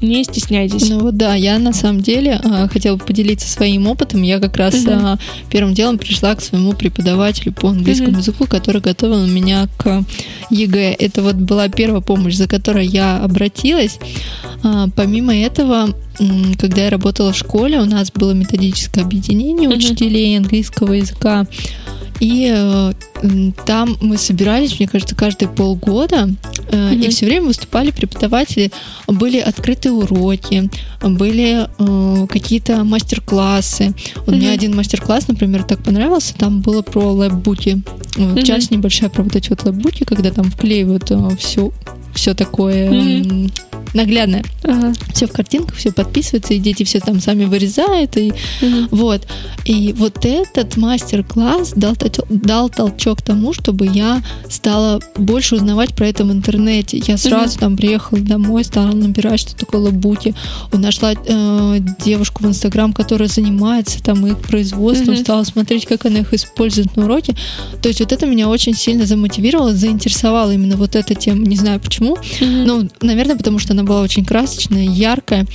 Не стесняйтесь. Ну вот да, я на самом деле а, хотела поделиться своим опытом. Я как раз угу. первым делом пришла к своему преподавателю по английскому угу. языку, который готовил меня к ЕГЭ. Это вот была первая помощь, за которой я обратилась. Помимо этого, когда я работала в школе, у нас было методическое объединение учителей английского языка. И э, там мы собирались, мне кажется, каждые полгода, э, mm-hmm. и все время выступали преподаватели. Были открытые уроки, были э, какие-то мастер-классы. Вот mm-hmm. мне один мастер-класс, например, так понравился. Там было про лэб-буки. Mm-hmm. Часть небольшая про вот эти вот лэб-буки, когда там вклеивают э, все, все такое. Mm-hmm наглядное. Ага. Все в картинках, все подписывается, и дети все там сами вырезают. И, угу. вот. и вот этот мастер-класс дал, дал толчок тому, чтобы я стала больше узнавать про это в интернете. Я сразу угу. там приехала домой, стала набирать, что такое лабуки. Нашла э, девушку в Инстаграм, которая занимается там их производством, угу. стала смотреть, как она их использует на уроке. То есть вот это меня очень сильно замотивировало, заинтересовало именно вот эта тема. Не знаю почему. Угу. Ну, наверное, потому что она была очень красочная, яркая.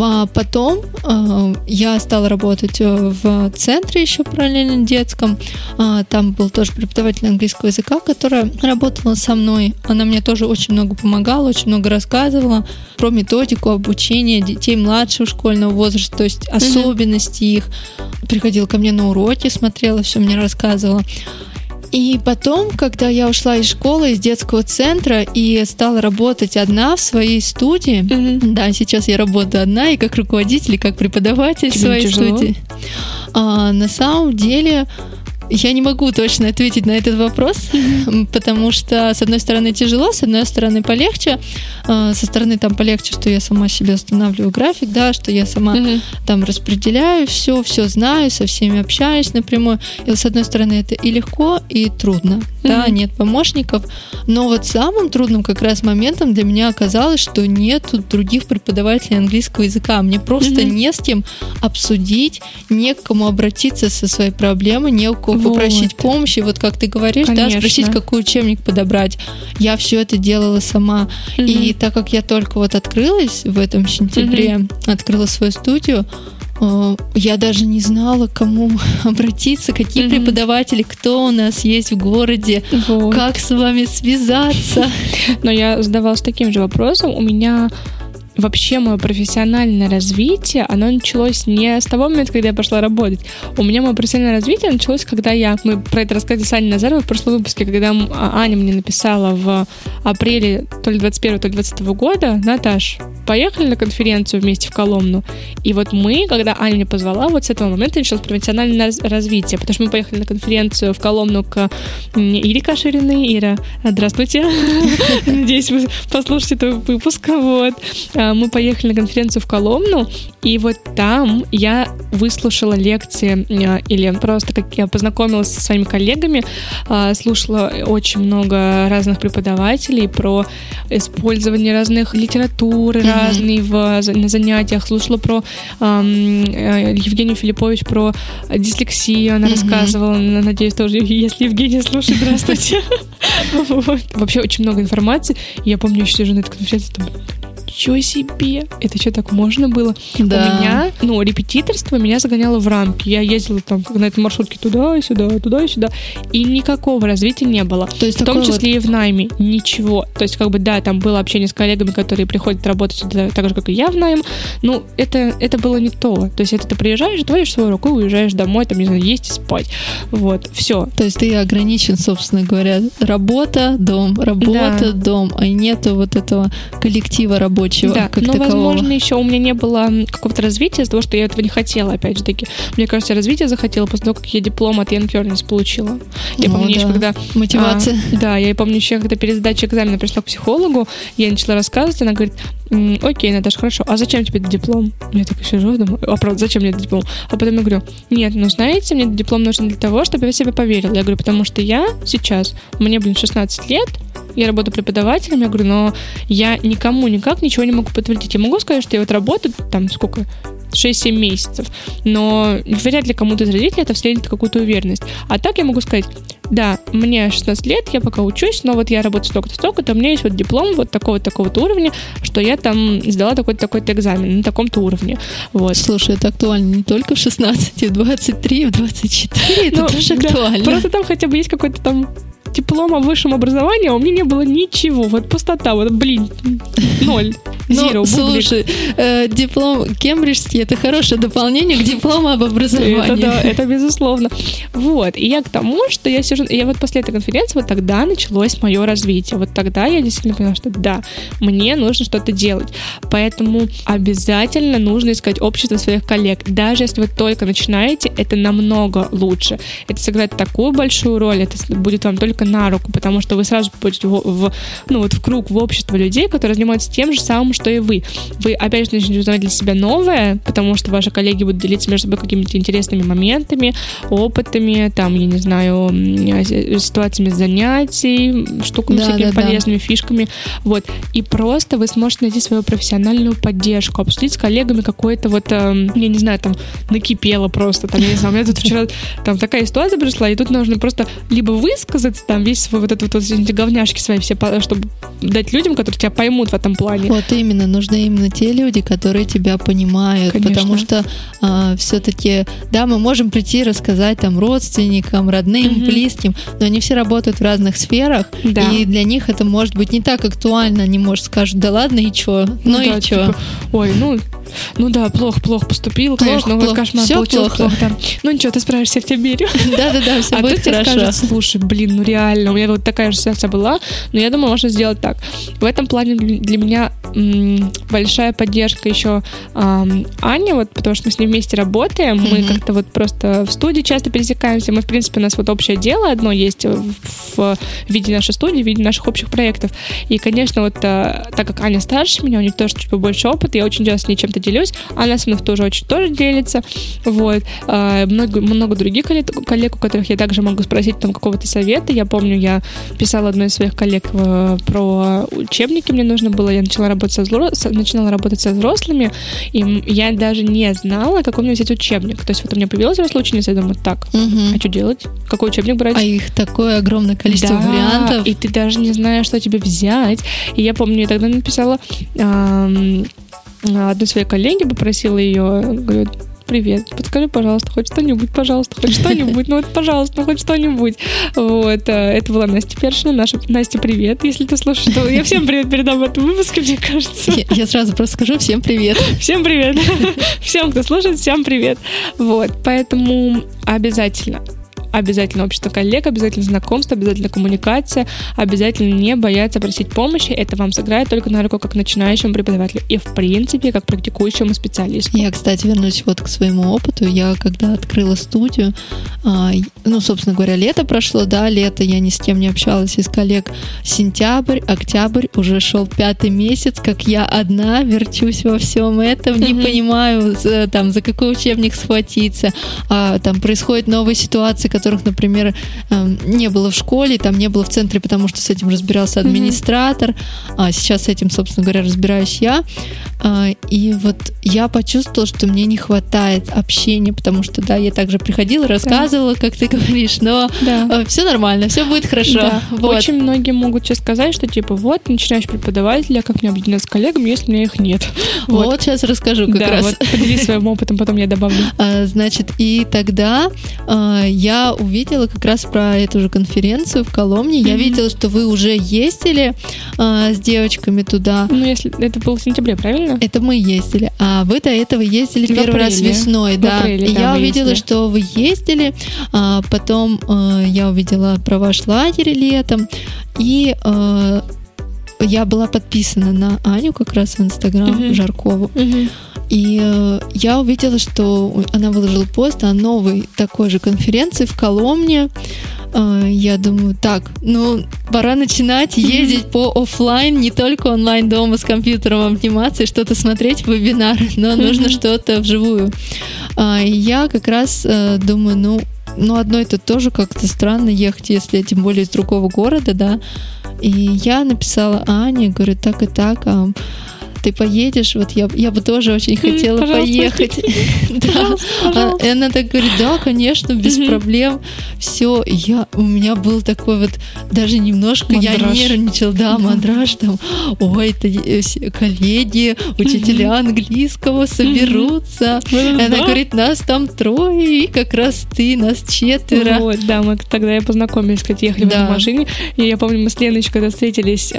А потом э, я стала работать э, в центре еще параллельно детском. Э, там был тоже преподаватель английского языка, которая работала со мной. Она мне тоже очень много помогала, очень много рассказывала про методику обучения детей младшего школьного возраста, то есть особенности mm-hmm. их. Приходила ко мне на уроки, смотрела, все мне рассказывала. И потом, когда я ушла из школы, из детского центра и стала работать одна в своей студии, mm-hmm. да, сейчас я работаю одна и как руководитель, и как преподаватель Тебе своей студии. А, на самом деле я не могу точно ответить на этот вопрос, потому что, с одной стороны, тяжело, с одной стороны, полегче. А, со стороны там полегче, что я сама себе устанавливаю график, да, что я сама mm-hmm. там распределяю все, все знаю, со всеми общаюсь напрямую. И с одной стороны, это и легко, и трудно. Mm-hmm. Да, нет помощников. Но вот самым трудным как раз моментом для меня оказалось, что нет других преподавателей английского языка. Мне просто mm-hmm. не с кем обсудить, не к кому обратиться со своей проблемой, не у кого вот. попросить помощи, вот как ты говоришь, Конечно. да, спросить, какой учебник подобрать. Я все это делала сама. Угу. И так как я только вот открылась в этом сентябре, угу. открыла свою студию, э, я даже не знала, к кому (laughs) обратиться, какие mm преподаватели, кто у нас есть в городе, вот. как с вами связаться. (laughs) Но я задавалась таким же вопросом. У меня вообще мое профессиональное развитие, оно началось не с того момента, когда я пошла работать. У меня мое профессиональное развитие началось, когда я... Мы про это рассказали с Аней Назаровой в прошлом выпуске, когда а, Аня мне написала в апреле то ли 21 то ли 20 года, Наташ, поехали на конференцию вместе в Коломну. И вот мы, когда Аня меня позвала, вот с этого момента началось профессиональное развитие, потому что мы поехали на конференцию в Коломну к Ире Кашириной. Ира, здравствуйте. (laughs) Надеюсь, вы послушаете этот выпуск. Вот. А, мы поехали на конференцию в Коломну, и вот там я выслушала лекции а, или просто как я познакомилась со своими коллегами, а, слушала очень много разных преподавателей про использование разных литературы mm-hmm. разной в, на занятиях, слушала про э, Евгению Филиппович про дислексию, она mm-hmm. рассказывала, надеюсь, тоже, (laughs) если Евгения слушает, здравствуйте. (laughs) Вообще очень много информации. Я помню, еще сижу на этой конференции, ничего себе, это что, так можно было? Да. У меня, ну, репетиторство меня загоняло в рамки. Я ездила там на этой маршрутке туда и сюда, туда и сюда, и никакого развития не было. То есть в том числе вот... и в найме. Ничего. То есть, как бы, да, там было общение с коллегами, которые приходят работать сюда так же, как и я в найм, но это, это было не то. То есть, это ты приезжаешь, твоешь свою руку, уезжаешь домой, там, не знаю, есть и спать. Вот, все. То есть, ты ограничен, собственно говоря, работа, дом, работа, да. дом, а нету вот этого коллектива рабочего рабочего да, как но, такового. возможно, еще у меня не было какого-то развития из-за того, что я этого не хотела, опять же таки. Мне кажется, развитие захотела после того, как я диплом от Young Learners получила. Я ну, помню да. еще, когда... Мотивация. А, да, я помню еще, когда перед сдачей экзамена пришла к психологу, я начала рассказывать, она говорит, окей, Наташа, хорошо, а зачем тебе этот диплом? Я так сижу, думаю, а правда, зачем мне этот диплом? А потом я говорю, нет, ну знаете, мне этот диплом нужен для того, чтобы я в себя поверила. Я говорю, потому что я сейчас, мне, блин, 16 лет, я работаю преподавателем, я говорю, но я никому никак ничего не могу подтвердить. Я могу сказать, что я вот работаю там сколько? 6-7 месяцев. Но вряд ли кому-то из родителей это вселит какую-то уверенность. А так я могу сказать, да, мне 16 лет, я пока учусь, но вот я работаю столько-то, столько-то, у меня есть вот диплом вот такого-то, такого-то уровня, что я там сдала такой-то, такой-то экзамен на таком-то уровне. Вот. Слушай, это актуально не только в 16, в 23, в 24, это ну, тоже да, актуально. Просто там хотя бы есть какой-то там диплом о высшем образовании, а у меня не было ничего. Вот пустота, вот, блин, ноль. Zero, ну, слушай, э, диплом кембриджский это хорошее дополнение к диплому об образовании. Это да, (laughs) это безусловно. Вот, и я к тому, что я сижу, я вот после этой конференции, вот тогда началось мое развитие. Вот тогда я действительно поняла, что да, мне нужно что-то делать. Поэтому обязательно нужно искать общество своих коллег. Даже если вы только начинаете, это намного лучше. Это сыграет такую большую роль, это будет вам только на руку, потому что вы сразу попадете в, в, ну, вот в круг, в общество людей, которые занимаются тем же самым, что и вы. Вы опять же начнете узнавать для себя новое, потому что ваши коллеги будут делиться между собой какими-то интересными моментами, опытами, там, я не знаю, ситуациями занятий, штуками да, всякими да, полезными, да. фишками. Вот. И просто вы сможете найти свою профессиональную поддержку, обсудить с коллегами какое-то вот, э, я не знаю, там, накипело просто, там, я не знаю, у меня тут вчера там такая ситуация пришла, и тут нужно просто либо высказаться, там, весь свой вот этот вот, эти говняшки свои все, чтобы дать людям, которые тебя поймут в этом плане. Вот именно, нужны именно те люди, которые тебя понимают, Конечно. потому что а, все-таки, да, мы можем прийти и рассказать там родственникам, родным, угу. близким, но они все работают в разных сферах, да. и для них это может быть не так актуально, они, может, скажут, да ладно, и чё, ну, ну и да, чё. Типа, ой, ну, ну да, плохо, плохо поступил, плохо, конечно, плохо. кошмар все плохо. плохо да. Ну ничего, ты справишься, я в тебя верю. (laughs) Да-да-да, все а будет хорошо. А тут тебе скажут, слушай, блин, ну реально, у меня вот такая же ситуация была, но я думаю, можно сделать так. В этом плане для меня м, большая поддержка еще м, Аня, вот потому что мы с ней вместе работаем, mm-hmm. мы как-то вот просто в студии часто пересекаемся, мы, в принципе, у нас вот общее дело одно есть в, в виде нашей студии, в виде наших общих проектов. И, конечно, вот а, так как Аня старше меня, у нее тоже чуть побольше опыта, я очень часто с ней чем-то делюсь, она со мной тоже очень тоже делится, вот. А, много, много других коллег, коллег, у которых я также могу спросить там какого-то совета. Я помню, я писала одной из своих коллег э, про учебники, мне нужно было, я начала работать со, взро... начинала работать со взрослыми, и я даже не знала, какой мне взять учебник. То есть вот у меня появилась взрослая ученица, я думаю, так, угу. а что делать? Какой учебник брать? А их такое огромное количество да, вариантов. и ты даже не знаешь, что тебе взять. И я помню, я тогда написала эм, одной своей коллеге, попросила ее, говорю, привет, подскажи, пожалуйста, хоть что-нибудь, пожалуйста, хоть что-нибудь, ну вот, пожалуйста, ну хоть что-нибудь. Вот, э, это была Настя Першина, наша Настя, привет, если ты слушаешь, то я всем привет передам в этом выпуске, мне кажется. Я, я сразу просто скажу всем привет. Всем привет. Всем, кто слушает, всем привет. Вот, поэтому обязательно обязательно общество коллег, обязательно знакомство, обязательно коммуникация, обязательно не бояться просить помощи. Это вам сыграет только на руку как начинающему преподавателю и, в принципе, как практикующему специалисту. Я, кстати, вернусь вот к своему опыту. Я, когда открыла студию, А, ну, собственно говоря, лето прошло, да, лето, я ни с кем не общалась из коллег. Сентябрь, октябрь, уже шел пятый месяц, как я одна верчусь во всем этом, не понимаю, там, за какой учебник схватиться. А, там происходят новые ситуации, которых, например, эм, не было в школе, там не было в центре, потому что с этим разбирался администратор, а сейчас с этим, собственно говоря, разбираюсь я. А, и вот я почувствовала, что мне не хватает общения, потому что, да, я также приходила, рассказывала, как ты (laughs) говоришь, но да. Э, все нормально, все будет хорошо. Да. Вот. Очень многие могут сейчас сказать, что типа вот начинаешь преподавателя, как мне объединяться с коллегами, если у меня их нет. (laughs) Вот, вот сейчас расскажу как да, раз. Вот, поделись своим (laughs) опытом, потом я добавлю. А, значит, и тогда а, я увидела как раз про эту же конференцию в Коломне. Mm-hmm. Я видела, что вы уже ездили а, с девочками туда. Ну, если это было в сентябре, правильно? Это мы ездили. А вы до этого ездили в первый апреле. раз весной, в да. Апреле, и да, я увидела, ездили. что вы ездили, а, потом а, я увидела про ваш лагерь летом, и а, я была подписана на Аню как раз в Инстаграм uh-huh. Жаркову. Uh-huh. И э, я увидела, что она выложила пост о новой такой же конференции в Коломне. Э, я думаю, так, ну, пора начинать ездить по офлайн, не только онлайн дома с компьютером обниматься и что-то смотреть, вебинары, (laughs) но нужно что-то вживую. И я как раз э, думаю, ну, ну, одно это тоже как-то странно ехать, если тем более из другого города, да. И я написала Ане, говорю, так и так, а ты поедешь, вот я, я бы тоже очень хотела Пожалуйста. поехать. (laughs) Да. А, и она так говорит, да, конечно, без проблем. Все, я, у меня был такой вот, даже немножко я нервничала, да, мандраж там, ой, это э, коллеги, учителя английского соберутся. Она говорит, нас там трое, и как раз ты, нас четверо. Вот, да, мы тогда я познакомились, когда ехали в машине, и я помню, мы с Леночкой, встретились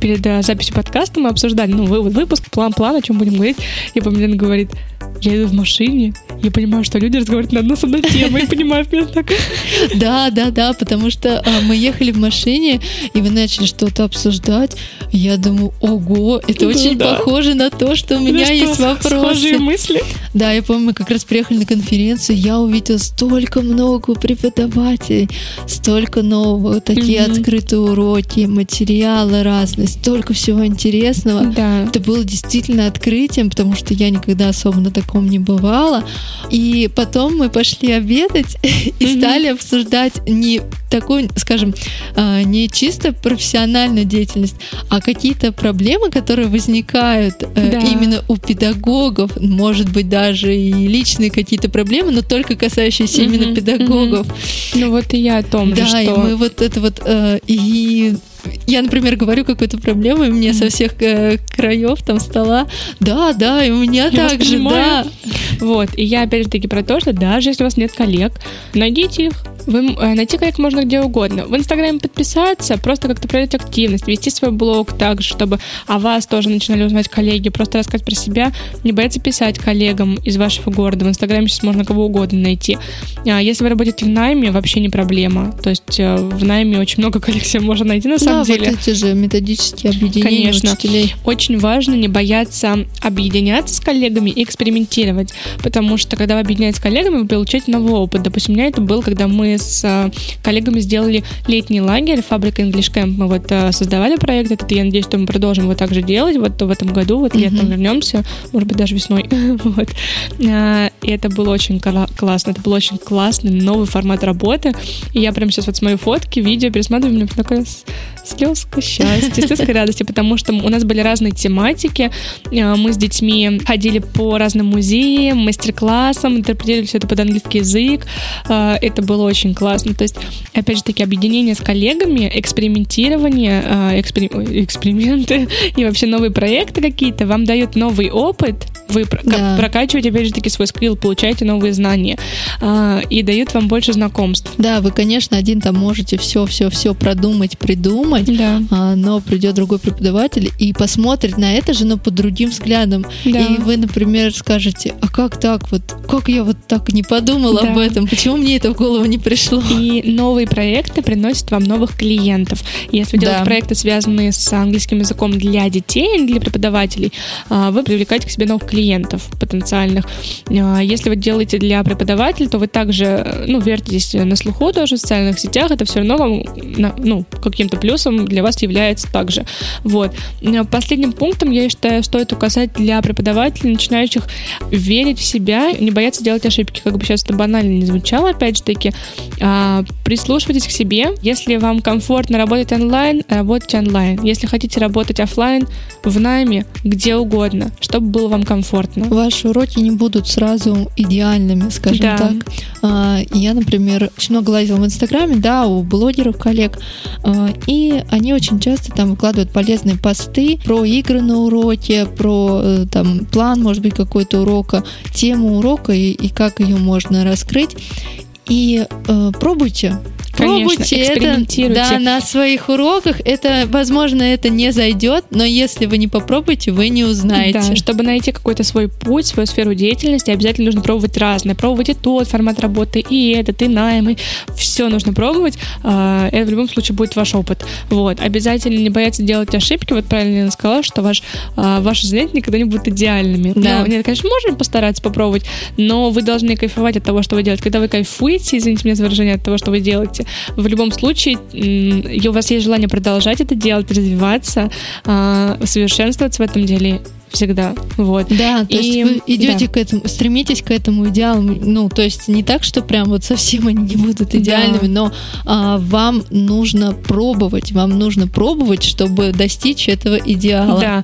перед э, записью подкаста, мы обсуждали, ну, вывод выпуск, план-план, о чем будем говорить. И Памелина говорит, я иду в машине, я понимаю, что люди разговаривают на одну с одной темой, понимаю, так... Да, да, да, потому что а, мы ехали в машине, и вы начали что-то обсуждать. Я думаю, ого, это очень похоже на то, что у меня есть вопросы. Мысли. Да, я помню, мы как раз приехали на конференцию, я увидела столько много преподавателей, столько нового, такие открытые уроки, материалы разные, столько всего интересного. Да. Это было действительно открытием, потому что я никогда особо на таком не бывала. И потом мы пошли обедать (laughs) и стали обсуждать не такую, скажем, а, не чисто профессиональную деятельность, а какие-то проблемы, которые возникают э, да. именно у педагогов, может быть, даже и личные какие-то проблемы, но только касающиеся именно педагогов. Ну вот и я о том да, же, что... и мы вот это вот... Э, и я, например, говорю какую-то проблему, и мне со всех э, краев там стола, да, да, и у меня я так же, да. Вот, и я опять же таки про то, что даже если у вас нет коллег, найдите их, вы, э, найти коллег можно где угодно. В Инстаграме подписаться, просто как-то проявить активность, вести свой блог так же, чтобы о вас тоже начинали узнавать коллеги, просто рассказать про себя, не бояться писать коллегам из вашего города. В Инстаграме сейчас можно кого угодно найти. А если вы работаете в найме, вообще не проблема. То есть э, в найме очень много (laughs) коллег себе можно найти на самом да, деле. вот эти же методические объединения Конечно. учителей. Очень важно не бояться объединяться с коллегами и экспериментировать, потому что когда вы объединяетесь с коллегами, вы получаете новый опыт. Допустим, у меня это был, когда мы с э, коллегами сделали летний лагерь, фабрика English Camp. Мы вот э, создавали проект этот, и я надеюсь, что мы продолжим его также делать вот в этом году, вот летом mm-hmm. вернемся, может быть, даже весной. (laughs) вот. Э, и это было очень классно, это был очень классный новый формат работы. И я прямо сейчас вот смотрю фотки, видео, пересматриваю, меня такая слезка счастья, слезка радости, потому что у нас были разные тематики. Мы с детьми ходили по разным музеям, мастер-классам, интерпретировали все это под английский язык. Это было очень классно. То есть, опять же таки, объединение с коллегами, экспериментирование, э, экспери... эксперименты (laughs) и вообще новые проекты какие-то вам дают новый опыт, вы да. прокачиваете, опять же таки, свой скилл, получаете новые знания и дают вам больше знакомств. Да, вы, конечно, один там можете все-все-все продумать, придумать, да. а, но придет другой преподаватель и посмотрит на это же, но под другим взглядом. Да. И вы, например, скажете, а как так вот? Как я вот так не подумала Да. об этом? Почему мне это в голову не пришло? И новые проекты приносят вам новых клиентов. Если Да. проекты, связанные с английским языком для детей, для преподавателей, а, вы привлекаете к себе новых клиентов потенциальных. А, Если вы делаете для преподавателей, то вы также, э, ну, вертитесь на слуху тоже в социальных сетях, это все равно вам, ну, каким-то плюсом для вас является также. Вот. Последним пунктом, я считаю, стоит указать для преподавателей, начинающих верить в себя, не бояться делать ошибки. Как бы сейчас это банально не звучало, опять же таки, а, прислушивайтесь к себе. Если вам комфортно работать онлайн, работайте онлайн. Если хотите работать офлайн, в найме, где угодно, чтобы было вам комфортно. Ваши уроки не будут сразу идеальными, скажем Да. так. А, Я, например, очень много лазила в Инстаграме, да, у блогеров, коллег, а, они очень часто там выкладывают полезные посты про игры на уроке, про э, там план, может быть, какой-то урока, тему урока и, и как ее можно раскрыть. И э, пробуйте. Конечно, Пробуйте это да, на своих уроках. Это, возможно, это не зайдет, но если вы не попробуете, вы не узнаете. Да, чтобы найти какой-то свой путь, свою сферу деятельности, обязательно нужно пробовать разное. Пробовать и тот формат работы, и этот, и найм, и все нужно пробовать. А, Это в любом случае будет ваш опыт. Вот. Обязательно не бояться делать ошибки. Вот правильно Лена сказала, что ваш, а, ваши занятия никогда не будут идеальными. Да. Ну, нет, конечно, можно постараться попробовать, но вы должны кайфовать от того, что вы делаете. Когда вы кайфуете, извините меня за выражение, от того, что вы делаете, в любом случае у вас есть желание продолжать это делать, развиваться, а, совершенствоваться в этом деле всегда. Вот. Да, то И, есть вы идете да. к этому, стремитесь к этому идеалу. Ну, то есть не так, что прям вот совсем они не будут идеальными, но а, вам нужно пробовать, вам нужно пробовать, чтобы достичь этого идеала. Да.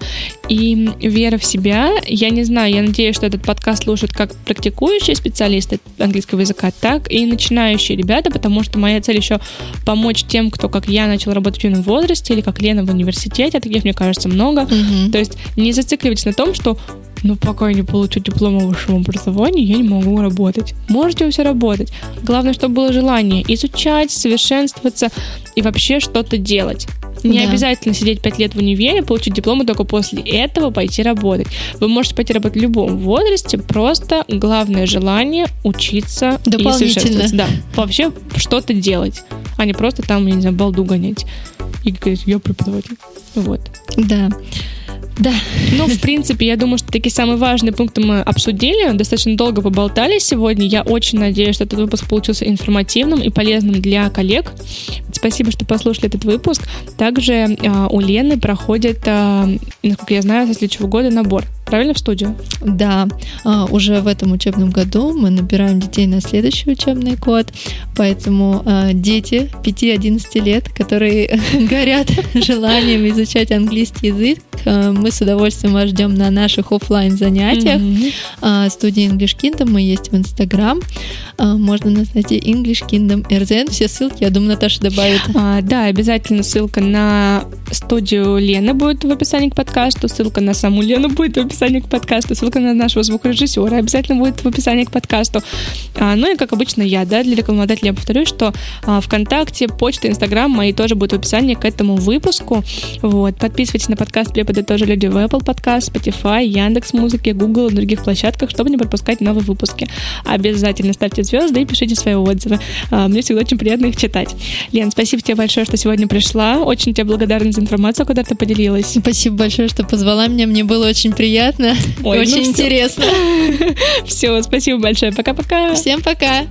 И вера в себя, я не знаю, я надеюсь, что этот подкаст слушают как практикующие специалисты английского языка, так и начинающие ребята, потому что моя цель еще помочь тем, кто, как я, начал работать в юном возрасте, или как Лена в университете, а таких, мне кажется, много. Мгм. То есть не зацикливайтесь на том, что ну, пока я не получу диплом о высшем образовании, я не могу работать. Можете вы все работать. Главное, чтобы было желание изучать, совершенствоваться и вообще что-то делать. Не Да. обязательно сидеть пять лет в универе, получить диплом и только после этого пойти работать. Вы можете пойти работать в любом возрасте, просто главное желание учиться и совершенствоваться. Да, вообще что-то делать, а не просто там, я не знаю, балду гонять и говорить, я преподаватель. Вот. Да. Да. Ну, в принципе, я думаю, что такие самые важные пункты мы обсудили. Достаточно долго поболтали сегодня. Я очень надеюсь, что этот выпуск получился информативным и полезным для коллег. Спасибо, что послушали этот выпуск. Также а, у Лены проходит, а, насколько я знаю, со следующего года набор. Правильно, в студию? Да, а, уже в этом учебном году мы набираем детей на следующий учебный год, поэтому а, дети 5-11 лет, которые (laughs) горят (laughs) желанием изучать английский язык, а, мы с удовольствием вас ждем на наших оффлайн занятиях. Мгм. Студия English Kingdom, мы есть в Инстаграм, можно нас найти English Kingdom RZN, все ссылки, я думаю, Наташа добавит. А, да, обязательно ссылка на студию Лены будет в описании к подкасту, ссылка на саму Лену будет в описании к подкасту, ссылка на нашего звукорежиссера обязательно будет в описании к подкасту. А, ну и, как обычно, я, да, для рекламодателя я повторюсь, что а, ВКонтакте, почта, Инстаграм мои тоже будут в описании к этому выпуску. Вот, подписывайтесь на подкаст «Преподы тоже люди» в Apple Podcast, Spotify, Яндекс Музыки, Google и других площадках, чтобы не пропускать новые выпуски. Обязательно ставьте звезды и пишите свои отзывы. А, Мне всегда очень приятно их читать. Лен, спасибо тебе большое, что сегодня пришла. Очень тебе благодарна за информацию, которой ты поделилась. Спасибо большое, что позвала меня, мне было очень приятно, Ой, ну очень всё. интересно. (laughs) Все, спасибо большое. Пока-пока. Всем пока!